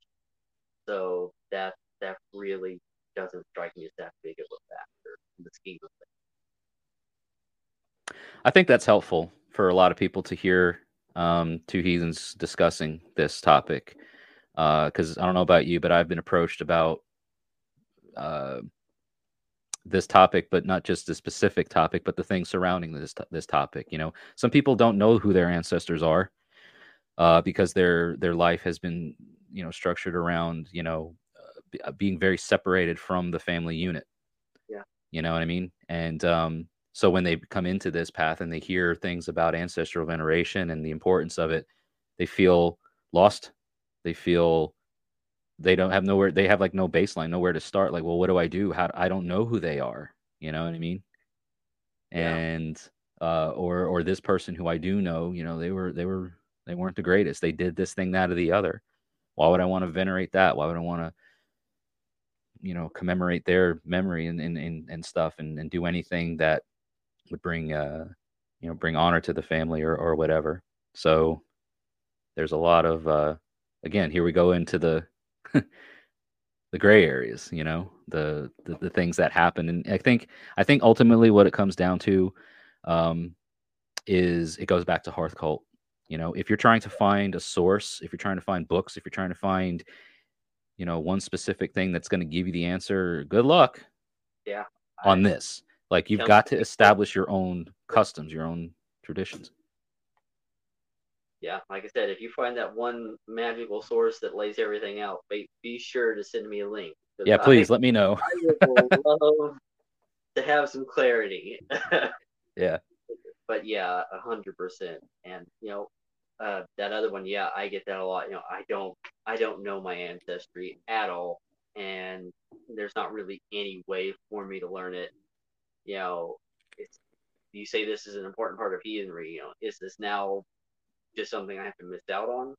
So that that really doesn't strike me as that big of a factor in the scheme of things. I think that's helpful for a lot of people to hear um, two heathens discussing this topic because uh, I don't know about you, but I've been approached about uh, this topic, but not just the specific topic, but the things surrounding this this topic. You know, some people don't know who their ancestors are uh, because their their life has been you know structured around you know uh, being very separated from the family unit. Yeah, you know what I mean. And um, so when they come into this path and they hear things about ancestral veneration and the importance of it, they feel lost. They feel they don't have nowhere they have like no baseline nowhere to start like well what do i do? How i don't know who they are you know what i mean? Yeah. and uh or or this person who i do know you know they were they were they weren't the greatest. They did this thing that or the other. Why would i want to venerate that? Why would i want to you know commemorate their memory and and and, and stuff and, and do anything that would bring uh you know bring honor to the family or or whatever? So there's a lot of uh again here we go into the the gray areas, you know, the, the, the things that happen. And I think I think ultimately what it comes down to um, is it goes back to hearth cult. You know, if you're trying to find a source, if you're trying to find books, if you're trying to find, you know, one specific thing that's going to give you the answer, good luck. Yeah. On this, like you've got to establish your own customs, your own traditions yeah, like I said, if you find that one magical source that lays everything out, be, be sure to send me a link. Yeah, please I, let me know. I would love to have some clarity. yeah. But yeah, a hundred percent. And you know, uh, that other one, yeah, I get that a lot. You know, I don't, I don't know my ancestry at all, and there's not really any way for me to learn it. You know, it's you say this is an important part of heathenry. You know, is this now just something I have to miss out on.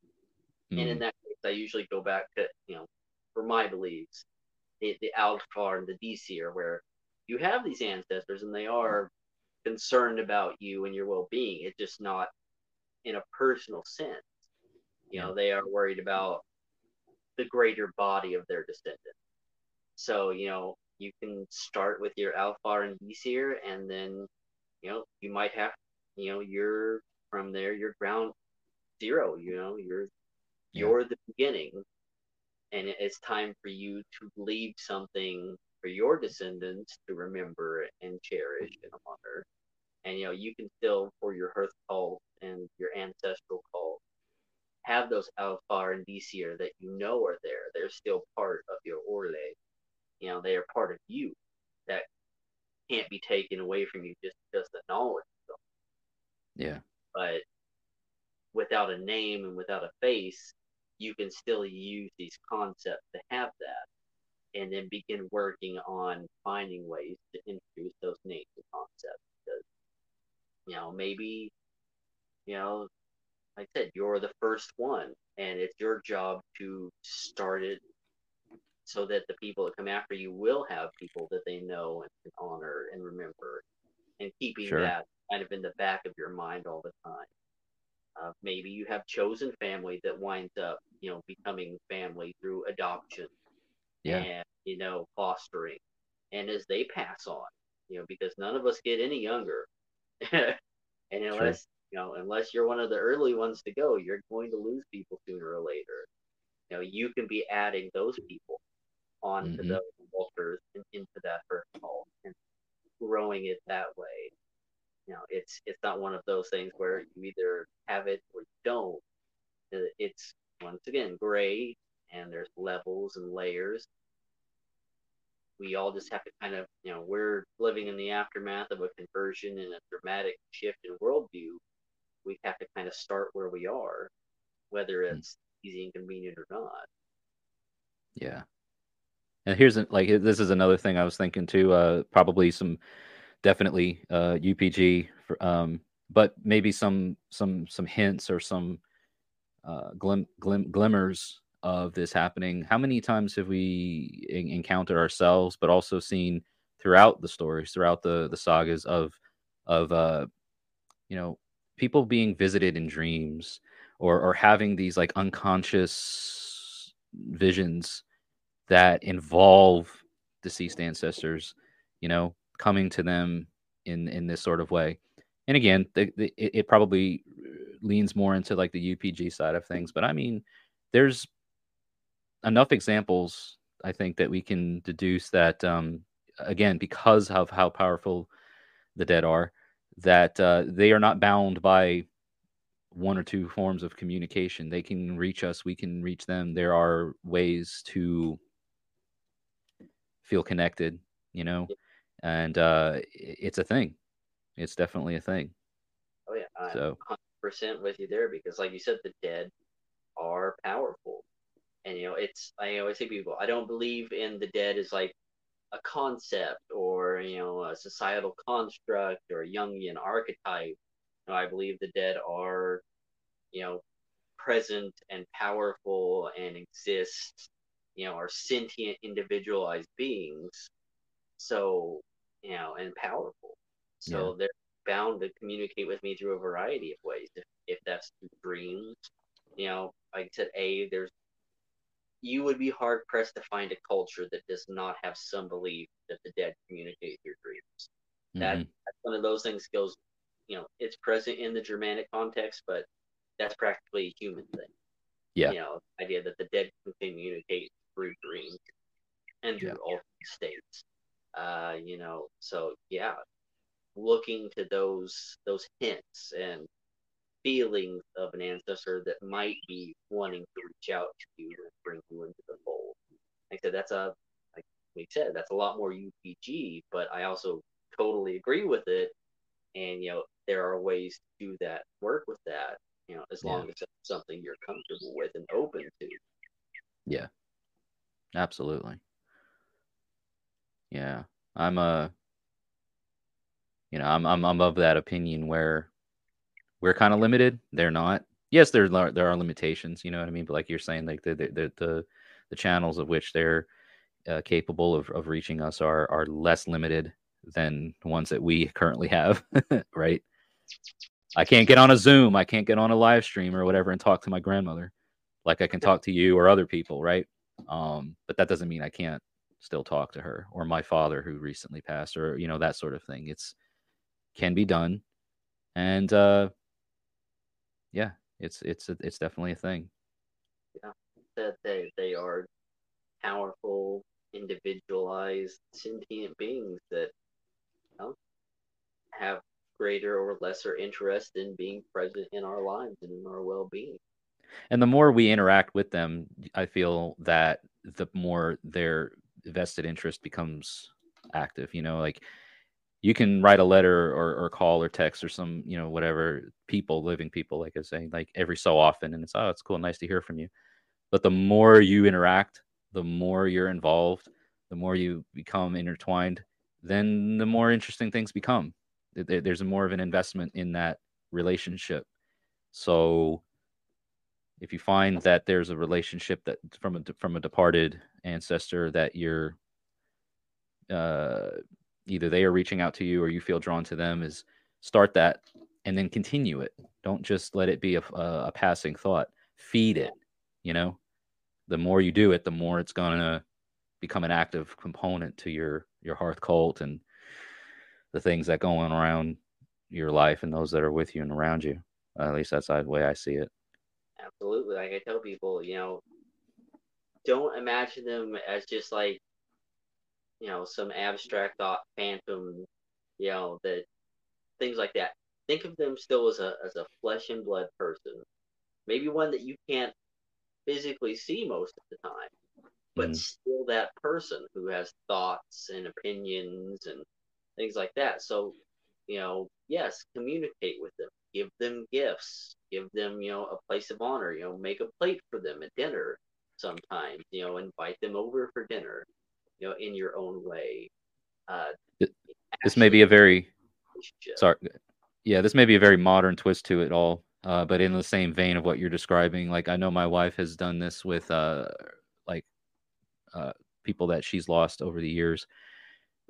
Mm. And in hmm. that case, I usually go back to, you know, for my beliefs, the, the Alfar and the Disir, where you have these ancestors and they are concerned about you and your well being. It's just not in a personal sense. You know, they are worried about the greater body of their descendants. So, you know, you can start with your Alfar and Disir, and then, you know, you might have, you know, you're from there, your ground zero. You know, you're you're the beginning, and it's time for you to leave something for your descendants to remember and cherish and honor. And you know, you can still for your hearth cult and your ancestral cult have those Alfar and Disir that you know are there. They're still part of your Orlog. You know, they are part of you that can't be taken away from you just because the knowledge. Yeah. But without a name and without a face, you can still use these concepts to have that and then begin working on finding ways to introduce those names and concepts because you know maybe you know like i said you're the first one and it's your job to start it so that the people that come after you will have people that they know and can honor and remember and keeping sure. that kind of in the back of your mind all the time maybe you have chosen family that winds up, you know, becoming family through adoption yeah. and, you know, fostering. And as they pass on, you know, because none of us get any younger. and unless, you know, unless you're one of the early ones to go, you're going to lose people sooner or later. You know, you can be adding those people onto mm-hmm. those altars and into that first hall and growing it that way you know, it's it's not one of those things where you either have it or you don't. Uh, it's once again gray, and there's levels and layers. We all just have to kind of, you know, we're living in the aftermath of a conversion and a dramatic shift in worldview. We have to kind of start where we are, whether hmm. it's easy and convenient or not. Yeah. And here's like this is another thing I was thinking too. Uh, probably some definitely uh, UPG, for, um, but maybe some some some hints or some uh, glim, glim, glimmers of this happening. How many times have we in- encountered ourselves, but also seen throughout the stories, throughout the the sagas of of uh, you know people being visited in dreams or or having these like unconscious visions that involve deceased ancestors, you know, coming to them in in this sort of way. And again, the, the, it, it probably leans more into like the UPG side of things, but I mean, there's enough examples I think that we can deduce that um, again because of how powerful the dead are, that uh, they are not bound by one or two forms of communication. They can reach us, we can reach them. There are ways to feel connected, you know, and uh, it's a thing. It's definitely a thing. Oh yeah, So- 100% with you there because, like you said, the dead are powerful, and you know, it's I always say people, I don't believe in the dead as like a concept or you know a societal construct or a Jungian archetype. No, I believe the dead are, you know, present and powerful and exist, you know, are sentient, individualized beings. So, you know, and powerful. So they're bound to communicate with me through a variety of ways. If, if that's through dreams, you know, like I said, A, there's you would be hard pressed to find a culture that does not have some belief that the dead communicate through dreams. That Mhm. that's one of those things goes, you know, it's present in the Germanic context, but that's practically a human thing. Yeah. You know, idea that the dead can communicate through dreams and through Yeah. alternate states. Uh, you know, so yeah, looking to those those hints and feelings of an ancestor that might be wanting to reach out to you and bring you into the fold. Like I said, that's a like we said, that's a lot more UPG, but I also totally agree with it. And you know, there are ways to do that, work with that, you know, as long as it's something you're comfortable with and open to. Yeah. Absolutely. Yeah. I'm uh you know, I'm I'm I'm of that opinion where we're kind of limited. They're not. Yes, there are there are limitations, you know what I mean? But like you're saying, like the the the the, the channels of which they're uh, capable of, of reaching us are are less limited than the ones that we currently have, right? I can't get on a Zoom, I can't get on a live stream or whatever and talk to my grandmother like I can talk to you or other people, right? Um, but that doesn't mean I can't still talk to her or my father who recently passed or you know that sort of thing. It's can be done, and uh, yeah, it's it's it's definitely a thing. Yeah, that they they are powerful, individualized, sentient beings that you know, have greater or lesser interest in being present in our lives and in our well being. And the more we interact with them, I feel that the more their vested interest becomes active. You know, like you can write a letter or, or call or text or some, you know, whatever people, living people, like I saying, like every so often. And it's, oh, it's cool. Nice to hear from you. But the more you interact, the more you're involved, the more you become intertwined, then the more interesting things become. There- there- There's more of an investment in that relationship. So if you find that there's a relationship that from a from a departed ancestor that you're uh, either they are reaching out to you or you feel drawn to them, is start that and then continue it. Don't just let it be a, a, a passing thought. Feed it. You know, the more you do it, the more it's gonna become an active component to your your hearth cult and the things that go on around your life and those that are with you and around you. at least that's the way I see it. Absolutely. Like I tell people, you know, don't imagine them as just like, you know, some abstract thought phantom, you know, that things like that. Think of them still as a as a flesh and blood person. Maybe one that you can't physically see most of the time, but Mhm. still that person who has thoughts and opinions and things like that. So, you know, yes, communicate with them, give them gifts, give them, you know, a place of honor, you know, make a plate for them at dinner sometimes, you know, invite them over for dinner, you know, in your own way. Uh, This may be a very sorry yeah this may be a very modern twist to it all uh, but in the same vein of what you're describing like i know my wife has done this with uh, like uh, people that she's lost over the years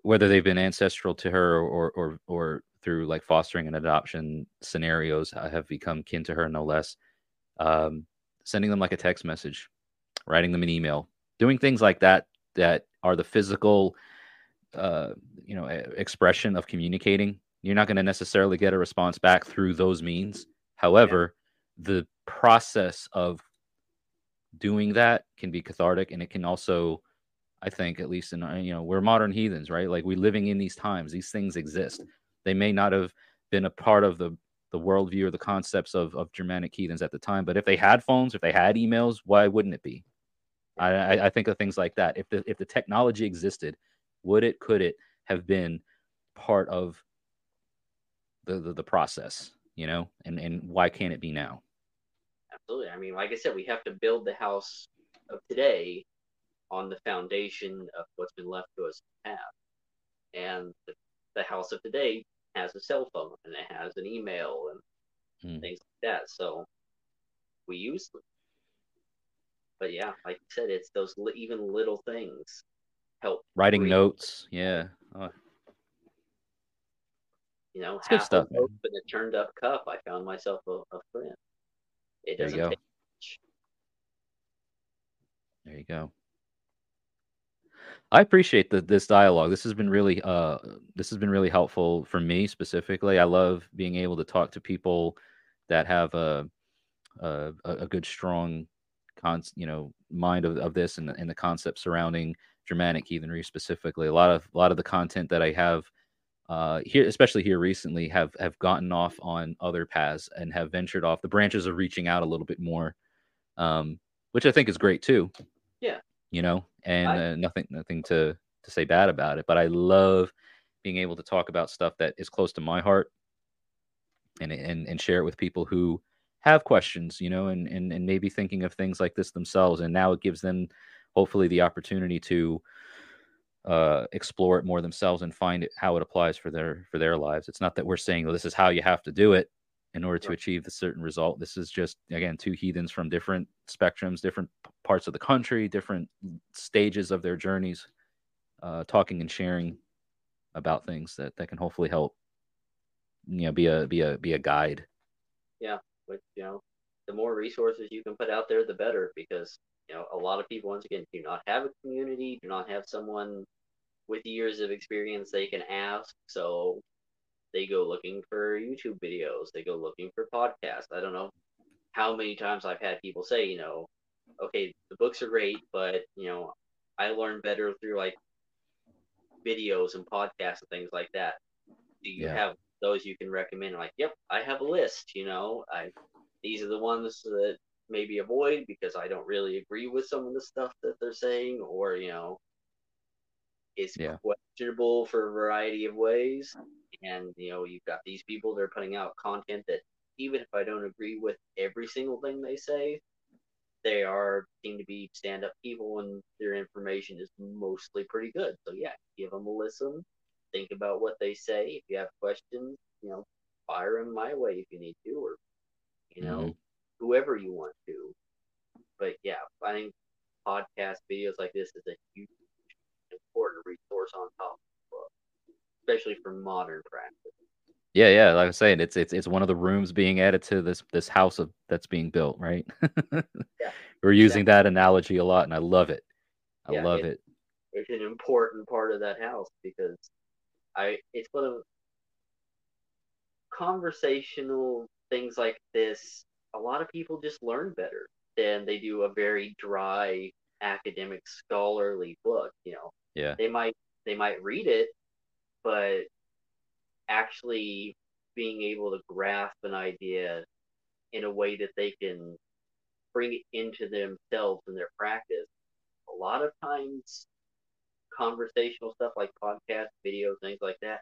whether they've been ancestral to her or or or through like fostering and adoption scenarios I have become kin to her no less um, sending them like a text message writing them an email doing things like that that are the physical, uh, you know, expression of communicating, you're not going to necessarily get a response back through those means. However, yeah. the process of doing that can be cathartic, and it can also, I think, at least in you know, we're modern heathens, right? Like we're living in these times. These things exist. They may not have been a part of the the worldview or the concepts of, of Germanic heathens at the time. But if they had phones, if they had emails, why wouldn't it be? I, I think of things like that. If the if the technology existed, would it, could it have been part of the, the, the process, you know? And and why can't it be now? Absolutely. I mean, like I said, we have to build the house of today on the foundation of what's been left to us in the past. And the, the house of today has a cell phone and it has an email and hmm. things like that. So we use them. But yeah, like I said, it's those li- even little things help. Writing notes, yeah. Oh. You know, it's half good stuff, a in a turned up cup. I found myself a, a friend. It doesn't there you go. take much. There you go. I appreciate the, this dialogue. This has been really uh this has been really helpful for me specifically. I love being able to talk to people that have a a, a good strong con you know mind of, of this and, and the concept surrounding Germanic heathenry specifically. A lot of a lot of the content that I have uh, here, especially here recently, have have gotten off on other paths and have ventured off. The branches are reaching out a little bit more, um, which I think is great too. Yeah, you know, and uh, nothing nothing to to say bad about it. But I love being able to talk about stuff that is close to my heart and and and share it with people who have questions, you know, and and and maybe thinking of things like this themselves. And now it gives them hopefully the opportunity to uh, explore it more themselves and find it, how it applies for their for their lives. It's not that we're saying, well, this is how you have to do it in order to achieve the certain result. This is just again two heathens from different spectrums, different parts of the country, different stages of their journeys, uh, talking and sharing about things that that can hopefully help you know be a be a be a guide. Yeah, which you know, the more resources you can put out there, the better because you know a lot of people once again do not have a community, do not have someone with years of experience they can ask. So they go looking for YouTube videos, they go looking for podcasts. I don't know how many times I've had people say, you know, okay, the books are great, but you know, I learn better through like videos and podcasts and things like that. Do you yeah. have those you can recommend? Like, yep, I have a list. You know, I these are the ones that maybe avoid because I don't really agree with some of the stuff that they're saying, or you know, it's yeah. questionable for a variety of ways. And you know, you've got these people that are putting out content that even if I don't agree with every single thing they say, they are seem to be stand up people and their information is mostly pretty good. So yeah, give them a listen. Think about what they say. If you have questions, you know, fire them my way if you need to, or you know, mm-hmm. whoever you want to. But yeah, I think podcast videos like this is a huge important resource on top of the book, especially for modern practice. Yeah, yeah, like I was saying, it's it's it's one of the rooms being added to this this house of that's being built, right? yeah. We're using that analogy a lot, and I love it. I yeah, love it, it. It's an important part of that house because I it's one of conversational things like this. A lot of people just learn better than they do a very dry academic scholarly book. You know, yeah, they might they might read it, but actually being able to grasp an idea in a way that they can bring it into themselves and their practice. A lot of times, conversational stuff like podcasts, video, things like that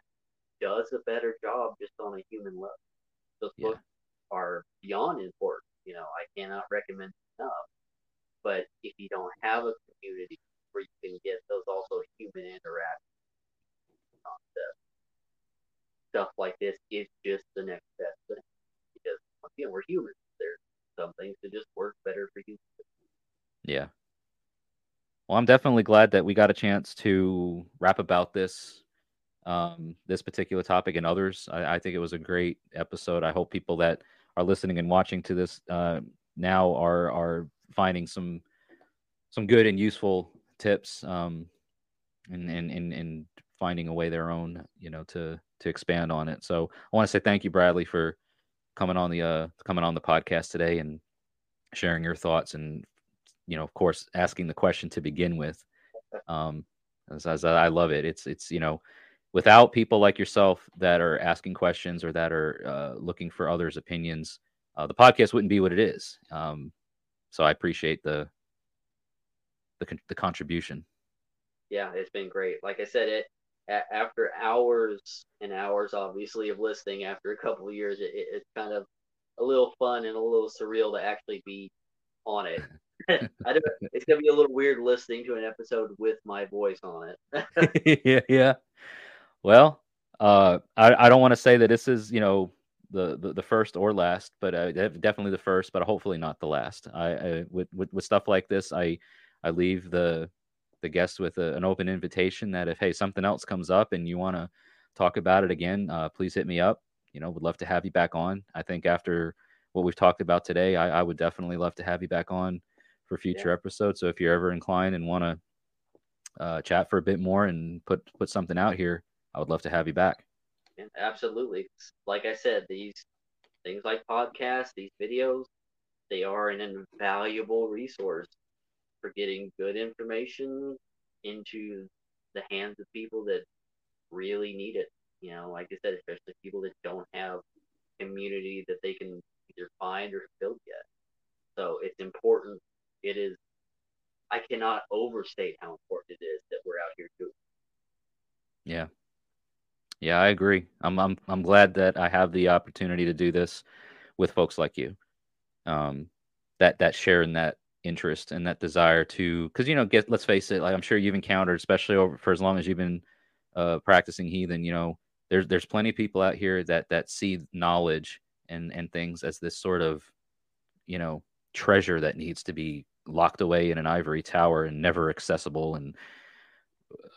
does a better job just on a human level. Those yeah. books are beyond important. You know, I cannot recommend enough. But if you don't have a community where you can get those also human interactions concepts, stuff like this is just the next best thing. Because again, we're humans. There's some things that just work better for you. Yeah. Well, I'm definitely glad that we got a chance to rap about this, um, this particular topic and others. I, I, think it was a great episode. I hope people that are listening and watching to this uh, now are are finding some some good and useful tips um, and, and and and finding a way their own, you know, to to expand on it. So I want to say thank you, Bradly, for coming on the uh coming on the podcast today and sharing your thoughts and you know, of course, asking the question to begin with. Um, as, as I love it. It's it's you know, without people like yourself that are asking questions or that are uh, looking for others' opinions, uh, the podcast wouldn't be what it is. Um, so I appreciate the the the contribution. Yeah, it's been great. Like I said, it after hours and hours, obviously, of listening, after a couple of years, it, it's kind of a little fun and a little surreal to actually be on it. I don't, it's gonna be a little weird listening to an episode with my voice on it. yeah, yeah. Well, uh, I I don't want to say that this is you know the, the, the first or last, but uh, definitely the first, but hopefully not the last. I, I with, with with stuff like this, I I leave the the guests with a, an open invitation that if hey something else comes up and you want to talk about it again, uh, please hit me up. You know, would love to have you back on. I think after what we've talked about today, I, I would definitely love to have you back on for future yeah. episodes. So if you're ever inclined and want to uh, chat for a bit more and put put something out here, I would love to have you back. Yeah, absolutely. Like I said, these things like podcasts, these videos, they are an invaluable resource for getting good information into the hands of people that really need it. You know, like I said, especially people that don't have community that they can either find or build yet. So it's important. It is. I cannot overstate how important it is that we're out here doing. Yeah. Yeah, I agree. I'm I'm I'm glad that I have the opportunity to do this with folks like you. Um, that that share in that interest and that desire to because you know get let's face it like i'm sure you've encountered especially over for as long as you've been uh, practicing heathen you know there's there's plenty of people out here that that see knowledge and and things as this sort of you know treasure that needs to be locked away in an ivory tower and never accessible and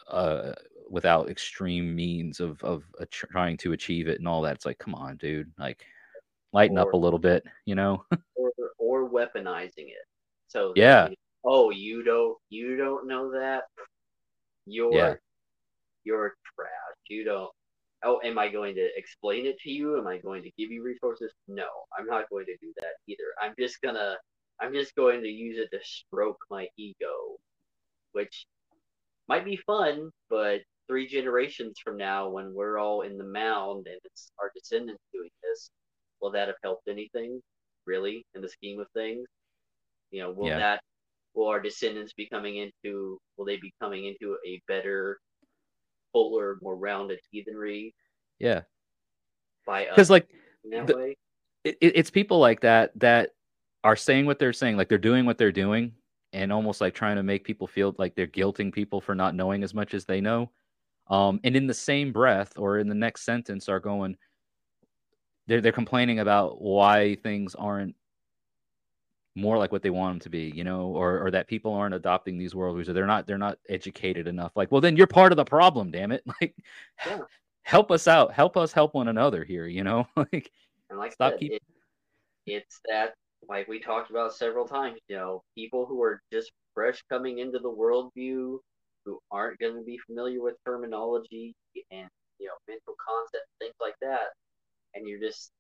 uh, without extreme means of of uh, trying to achieve it and all that it's like come on dude like lighten or, up a little bit you know or, or weaponizing it so yeah. oh, you don't you don't know that? You're yeah. you're trash. You don't. Oh, am I going to explain it to you? Am I going to give you resources? No, I'm not going to do that either. I'm just gonna I'm just going to use it to stroke my ego, which might be fun, but three generations from now, when we're all in the mound and it's our descendants doing this, will that have helped anything, really, in the scheme of things? You know, will yeah. that will our descendants be coming into will they be coming into a better, fuller, more rounded heathenry? Yeah. By because like the, it, it's people like that that are saying what they're saying, like they're doing what they're doing, and almost like trying to make people feel like they're guilting people for not knowing as much as they know. Um, and in the same breath or in the next sentence are going, they're they're complaining about why things aren't more like what they want them to be, you know, or or that people aren't adopting these worldviews or they're not they're not educated enough. Like, well, then you're part of the problem, damn it. Like, yeah. help us out, help us help one another here, you know. like, and like stop keep... It, it's that like we talked about several times, you know, people who are just fresh coming into the worldview, who aren't going to be familiar with terminology and you know mental concepts, things like that, and you're just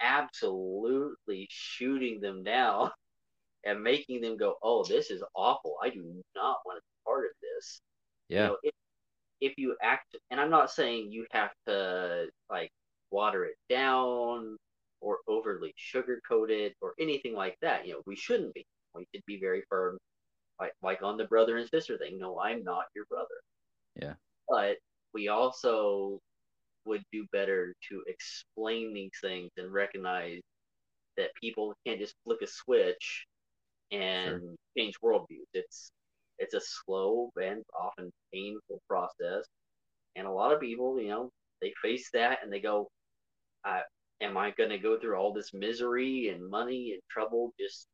absolutely shooting them down and making them go, "Oh, this is awful. I do not want to be part of this." Yeah. You know, if, if you act, and I'm not saying you have to like water it down or overly sugarcoat it or anything like that. You know, we shouldn't be. We should be very firm, like like on the brother and sister thing. No, I'm not your brother. Yeah. But we also would do better to explain these things and recognize that people can't just flick a switch and sure. change worldviews. It's it's a slow and often painful process, and a lot of people, you know, they face that and they go, "Am I going to go through all this misery and money and trouble just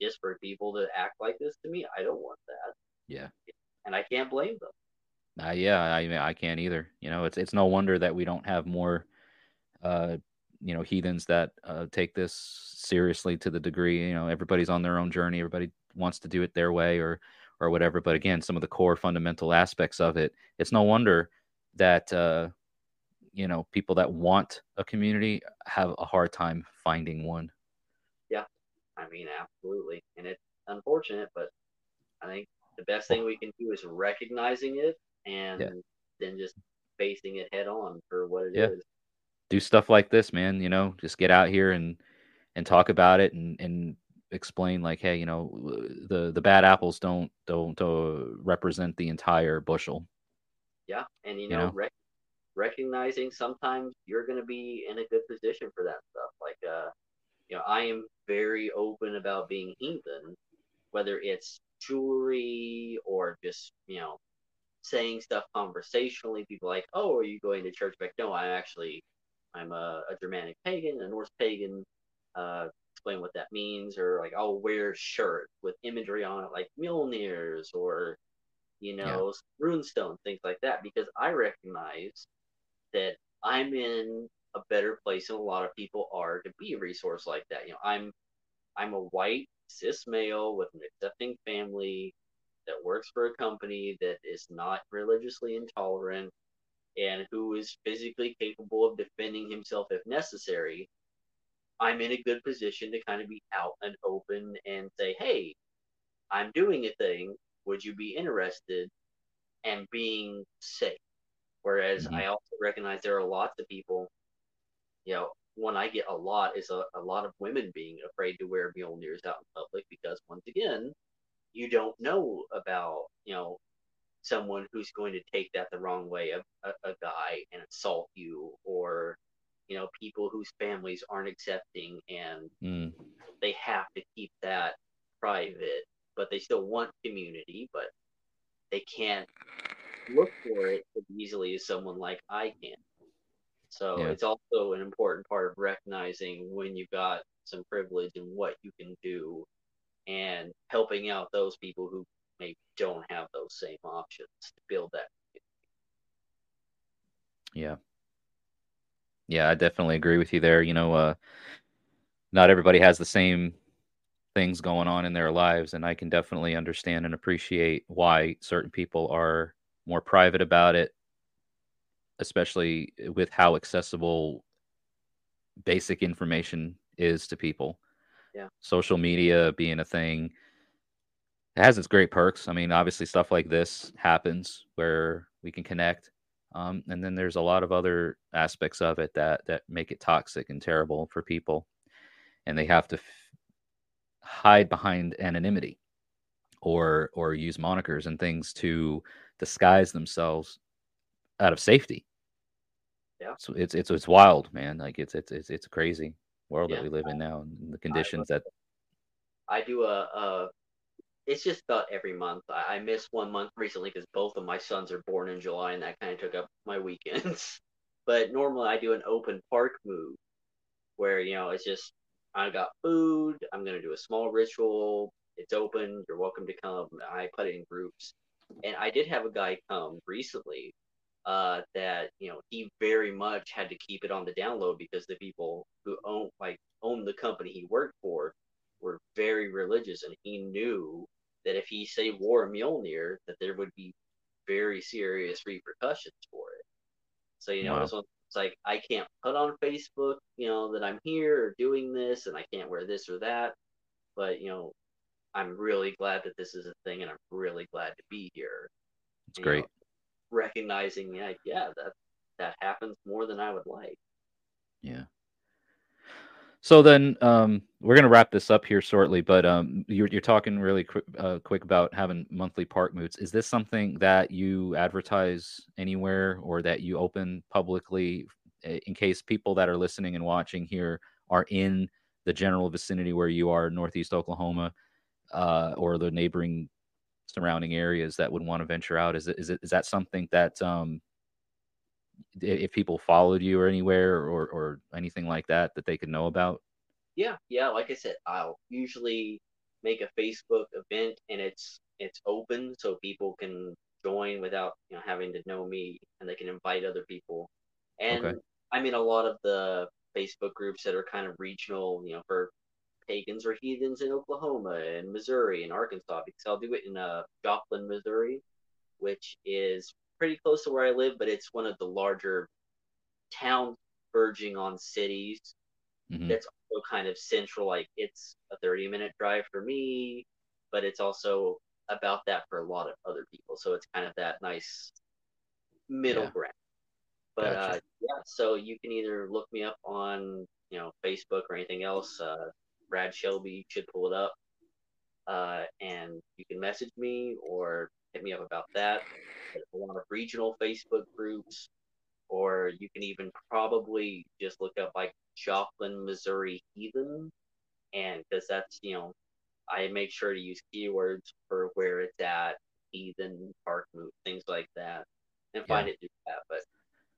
just for people to act like this to me? I don't want that." Yeah, and I can't blame them. Uh, yeah, I mean, I can't either. You know, it's it's no wonder that we don't have more, uh, you know, heathens that uh, take this seriously to the degree. You know, everybody's on their own journey. Everybody wants to do it their way, or or whatever. But again, some of the core fundamental aspects of it, it's no wonder that uh, you know people that want a community have a hard time finding one. Yeah, I mean, absolutely, and it's unfortunate, but I think the best thing we can do is recognizing it and Yeah. then just facing it head on for what it is. Yeah. do stuff like this, man. You know, just get out here and and talk about it and and explain like, hey, you know, the the bad apples don't don't uh, represent the entire bushel. Yeah, and you You know, know? Rec- recognizing sometimes you're going to be in a good position for that stuff. Like, uh, you know, I am very open about being heathen, whether it's jewelry or just you know saying stuff conversationally. People like, oh, are you going to church? Like, no, I'm actually, I'm a, a Germanic pagan, a Norse pagan. Uh, explain what that means, or like I'll wear shirt with imagery on it, like Mjolnir's or you Yeah. know, runestone, things like that, because I recognize that I'm in a better place than a lot of people are to be a resource like that. You know, I'm I'm a white cis male with an accepting family that works for a company that is not religiously intolerant and who is physically capable of defending himself if necessary. I'm in a good position to kind of be out and open and say, hey, I'm doing a thing. Would you be interested? And being safe. Whereas Mhm. I also recognize there are lots of people, you know, one I get a lot is a, a lot of women being afraid to wear Mjolnirs out in public because, once again, you don't know about, you know, someone who's going to take that the wrong way, a, a, a guy, and assault you, or, you know, people whose families aren't accepting and Mm, they have to keep that private, but they still want community, but they can't look for it as easily as someone like I can. So Yeah. it's also an important part of recognizing when you've got some privilege and what you can do and helping out those people who maybe don't have those same options to build that. yeah. Yeah, I definitely agree with you there. You know, uh, not everybody has the same things going on in their lives, and I can definitely understand and appreciate why certain people are more private about it, especially with how accessible basic information is to people. Yeah. Social media being a thing it has its great perks. I mean, obviously, stuff like this happens where we can connect. Um, and then there's a lot of other aspects of it that that make it toxic and terrible for people, and they have to f- hide behind anonymity or or use monikers and things to disguise themselves out of safety. Yeah. So it's it's it's wild, man. Like it's it's it's it's a crazy world Yeah. that we live in now, and the conditions that I do a, a it's just about every month. I, I missed one month recently because both of my sons are born in July, and that kind of took up my weekends. but normally I do an open park move where you know it's just I got food. I'm gonna do a small ritual. It's open. You're welcome to come. I put it in groups, and I did have a guy come recently uh, that you know he very much had to keep it on the download because the people who own like owned the company he worked for were very religious, and he knew that if he say wore a Mjolnir, that there would be very serious repercussions for it. So you know, Wow. one, it's like I can't put on Facebook, you know, that I'm here or doing this, and I can't wear this or that. But you know, I'm really glad that this is a thing, and I'm really glad to be here. it's you know, great. recognizing, yeah, that that happens more than I would like. Yeah. So then um, we're going to wrap this up here shortly, but um, you're, you're talking really quick, uh, quick about having monthly parkmoots. Is this something that you advertise anywhere or that you open publicly in case people that are listening and watching here are in the general vicinity where you are, Northeast Oklahoma, uh, or the neighboring surrounding areas that would want to venture out? Is it, is it is that something that um, if people followed you or anywhere or or anything like that that they could know about? Yeah, yeah. Like I said, I'll usually make a Facebook event, and it's it's open so people can join without you know having to know me, and they can invite other people. And Okay. I'm in a lot of the Facebook groups that are kind of regional, you know, for pagans or heathens in Oklahoma and Missouri and Arkansas because I'll do it in uh, Joplin, Missouri, which is pretty close to where I live, but it's one of the larger towns verging on cities. Mhm. That's also kind of central. Like it's a 30 minute drive for me, but it's also about that for a lot of other people. So it's kind of that nice middle Yeah. ground. But Gotcha. uh, yeah, so you can either look me up on you know Facebook or anything else. Uh, Brad Shelby should pull it up, uh, and you can message me or hit me up about that. There's a lot of regional Facebook groups, or you can even probably just look up like Joplin, Missouri Heathen, and because that's you know, I make sure to use keywords for where it's at, heathen, parkmoot, things like that, and find it through that. But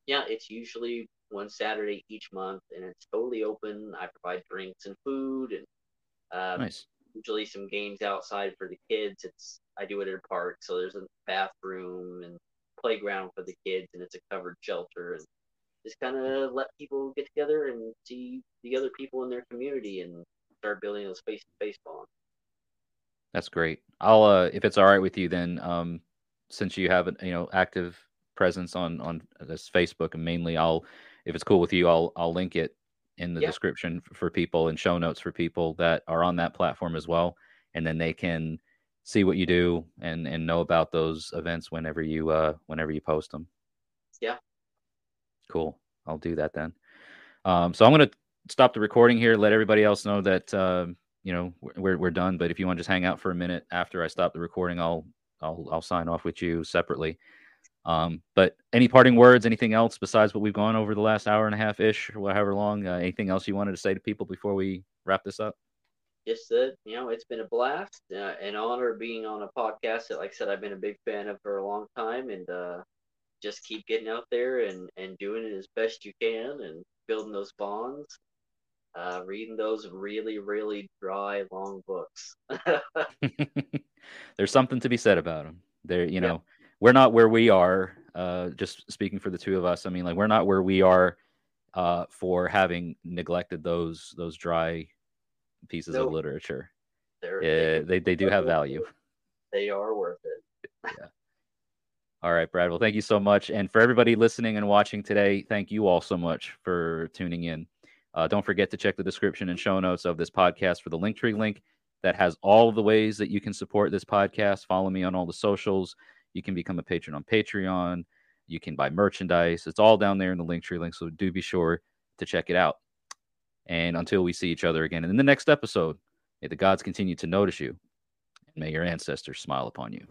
yeah, it's usually one Saturday each month, and it's totally open. I provide drinks and food, and um, Nice. usually some games outside for the kids. It's I do it at a park, so there's a bathroom and playground for the kids, and it's a covered shelter, and just kind of let people get together and see the other people in their community and start building those face to face bonds. That's great. I'll uh if it's all right with you then um since you have an you know active presence on on this Facebook and mainly I'll if it's cool with you I'll I'll link it in the Yeah. description for people and show notes for people that are on that platform as well and then they can see what you do and and know about those events whenever you uh whenever you post them. Yeah. Cool. I'll do that then. Um so I'm going to stop the recording here let everybody else know that um you know we're we're done. But if you want to just hang out for a minute after I stop the recording, I'll I'll I'll sign off with you separately. Um, but any parting words? Anything else besides what we've gone over the last hour and a half ish, or however long? Uh, anything else you wanted to say to people before we wrap this up? just that you know it's been a blast uh, an honor being on a podcast that like i said i've been a big fan of for a long time and uh just keep getting out there and and doing it as best you can and building those bonds uh reading those really really dry long books There's something to be said about them. There, you Yeah. We're not where we are. Uh, just speaking for the two of us, I mean, like we're not where we are uh, for having neglected those those dry pieces of literature. They're, Yeah, they they do have value. they are worth it All right, Brad. Well, thank you so much. And for everybody listening and watching today, thank you all so much for tuning in. Uh, don't forget to check the description and show notes of this podcast for the Linktree link that has all of the ways that you can support this podcast. Follow me on all the socials. You can become a patron on Patreon. You can buy merchandise. It's all down there in the Linktree link. So do be sure to check it out. And until we see each other again in the next episode, may the gods continue to notice you and may your ancestors smile upon you.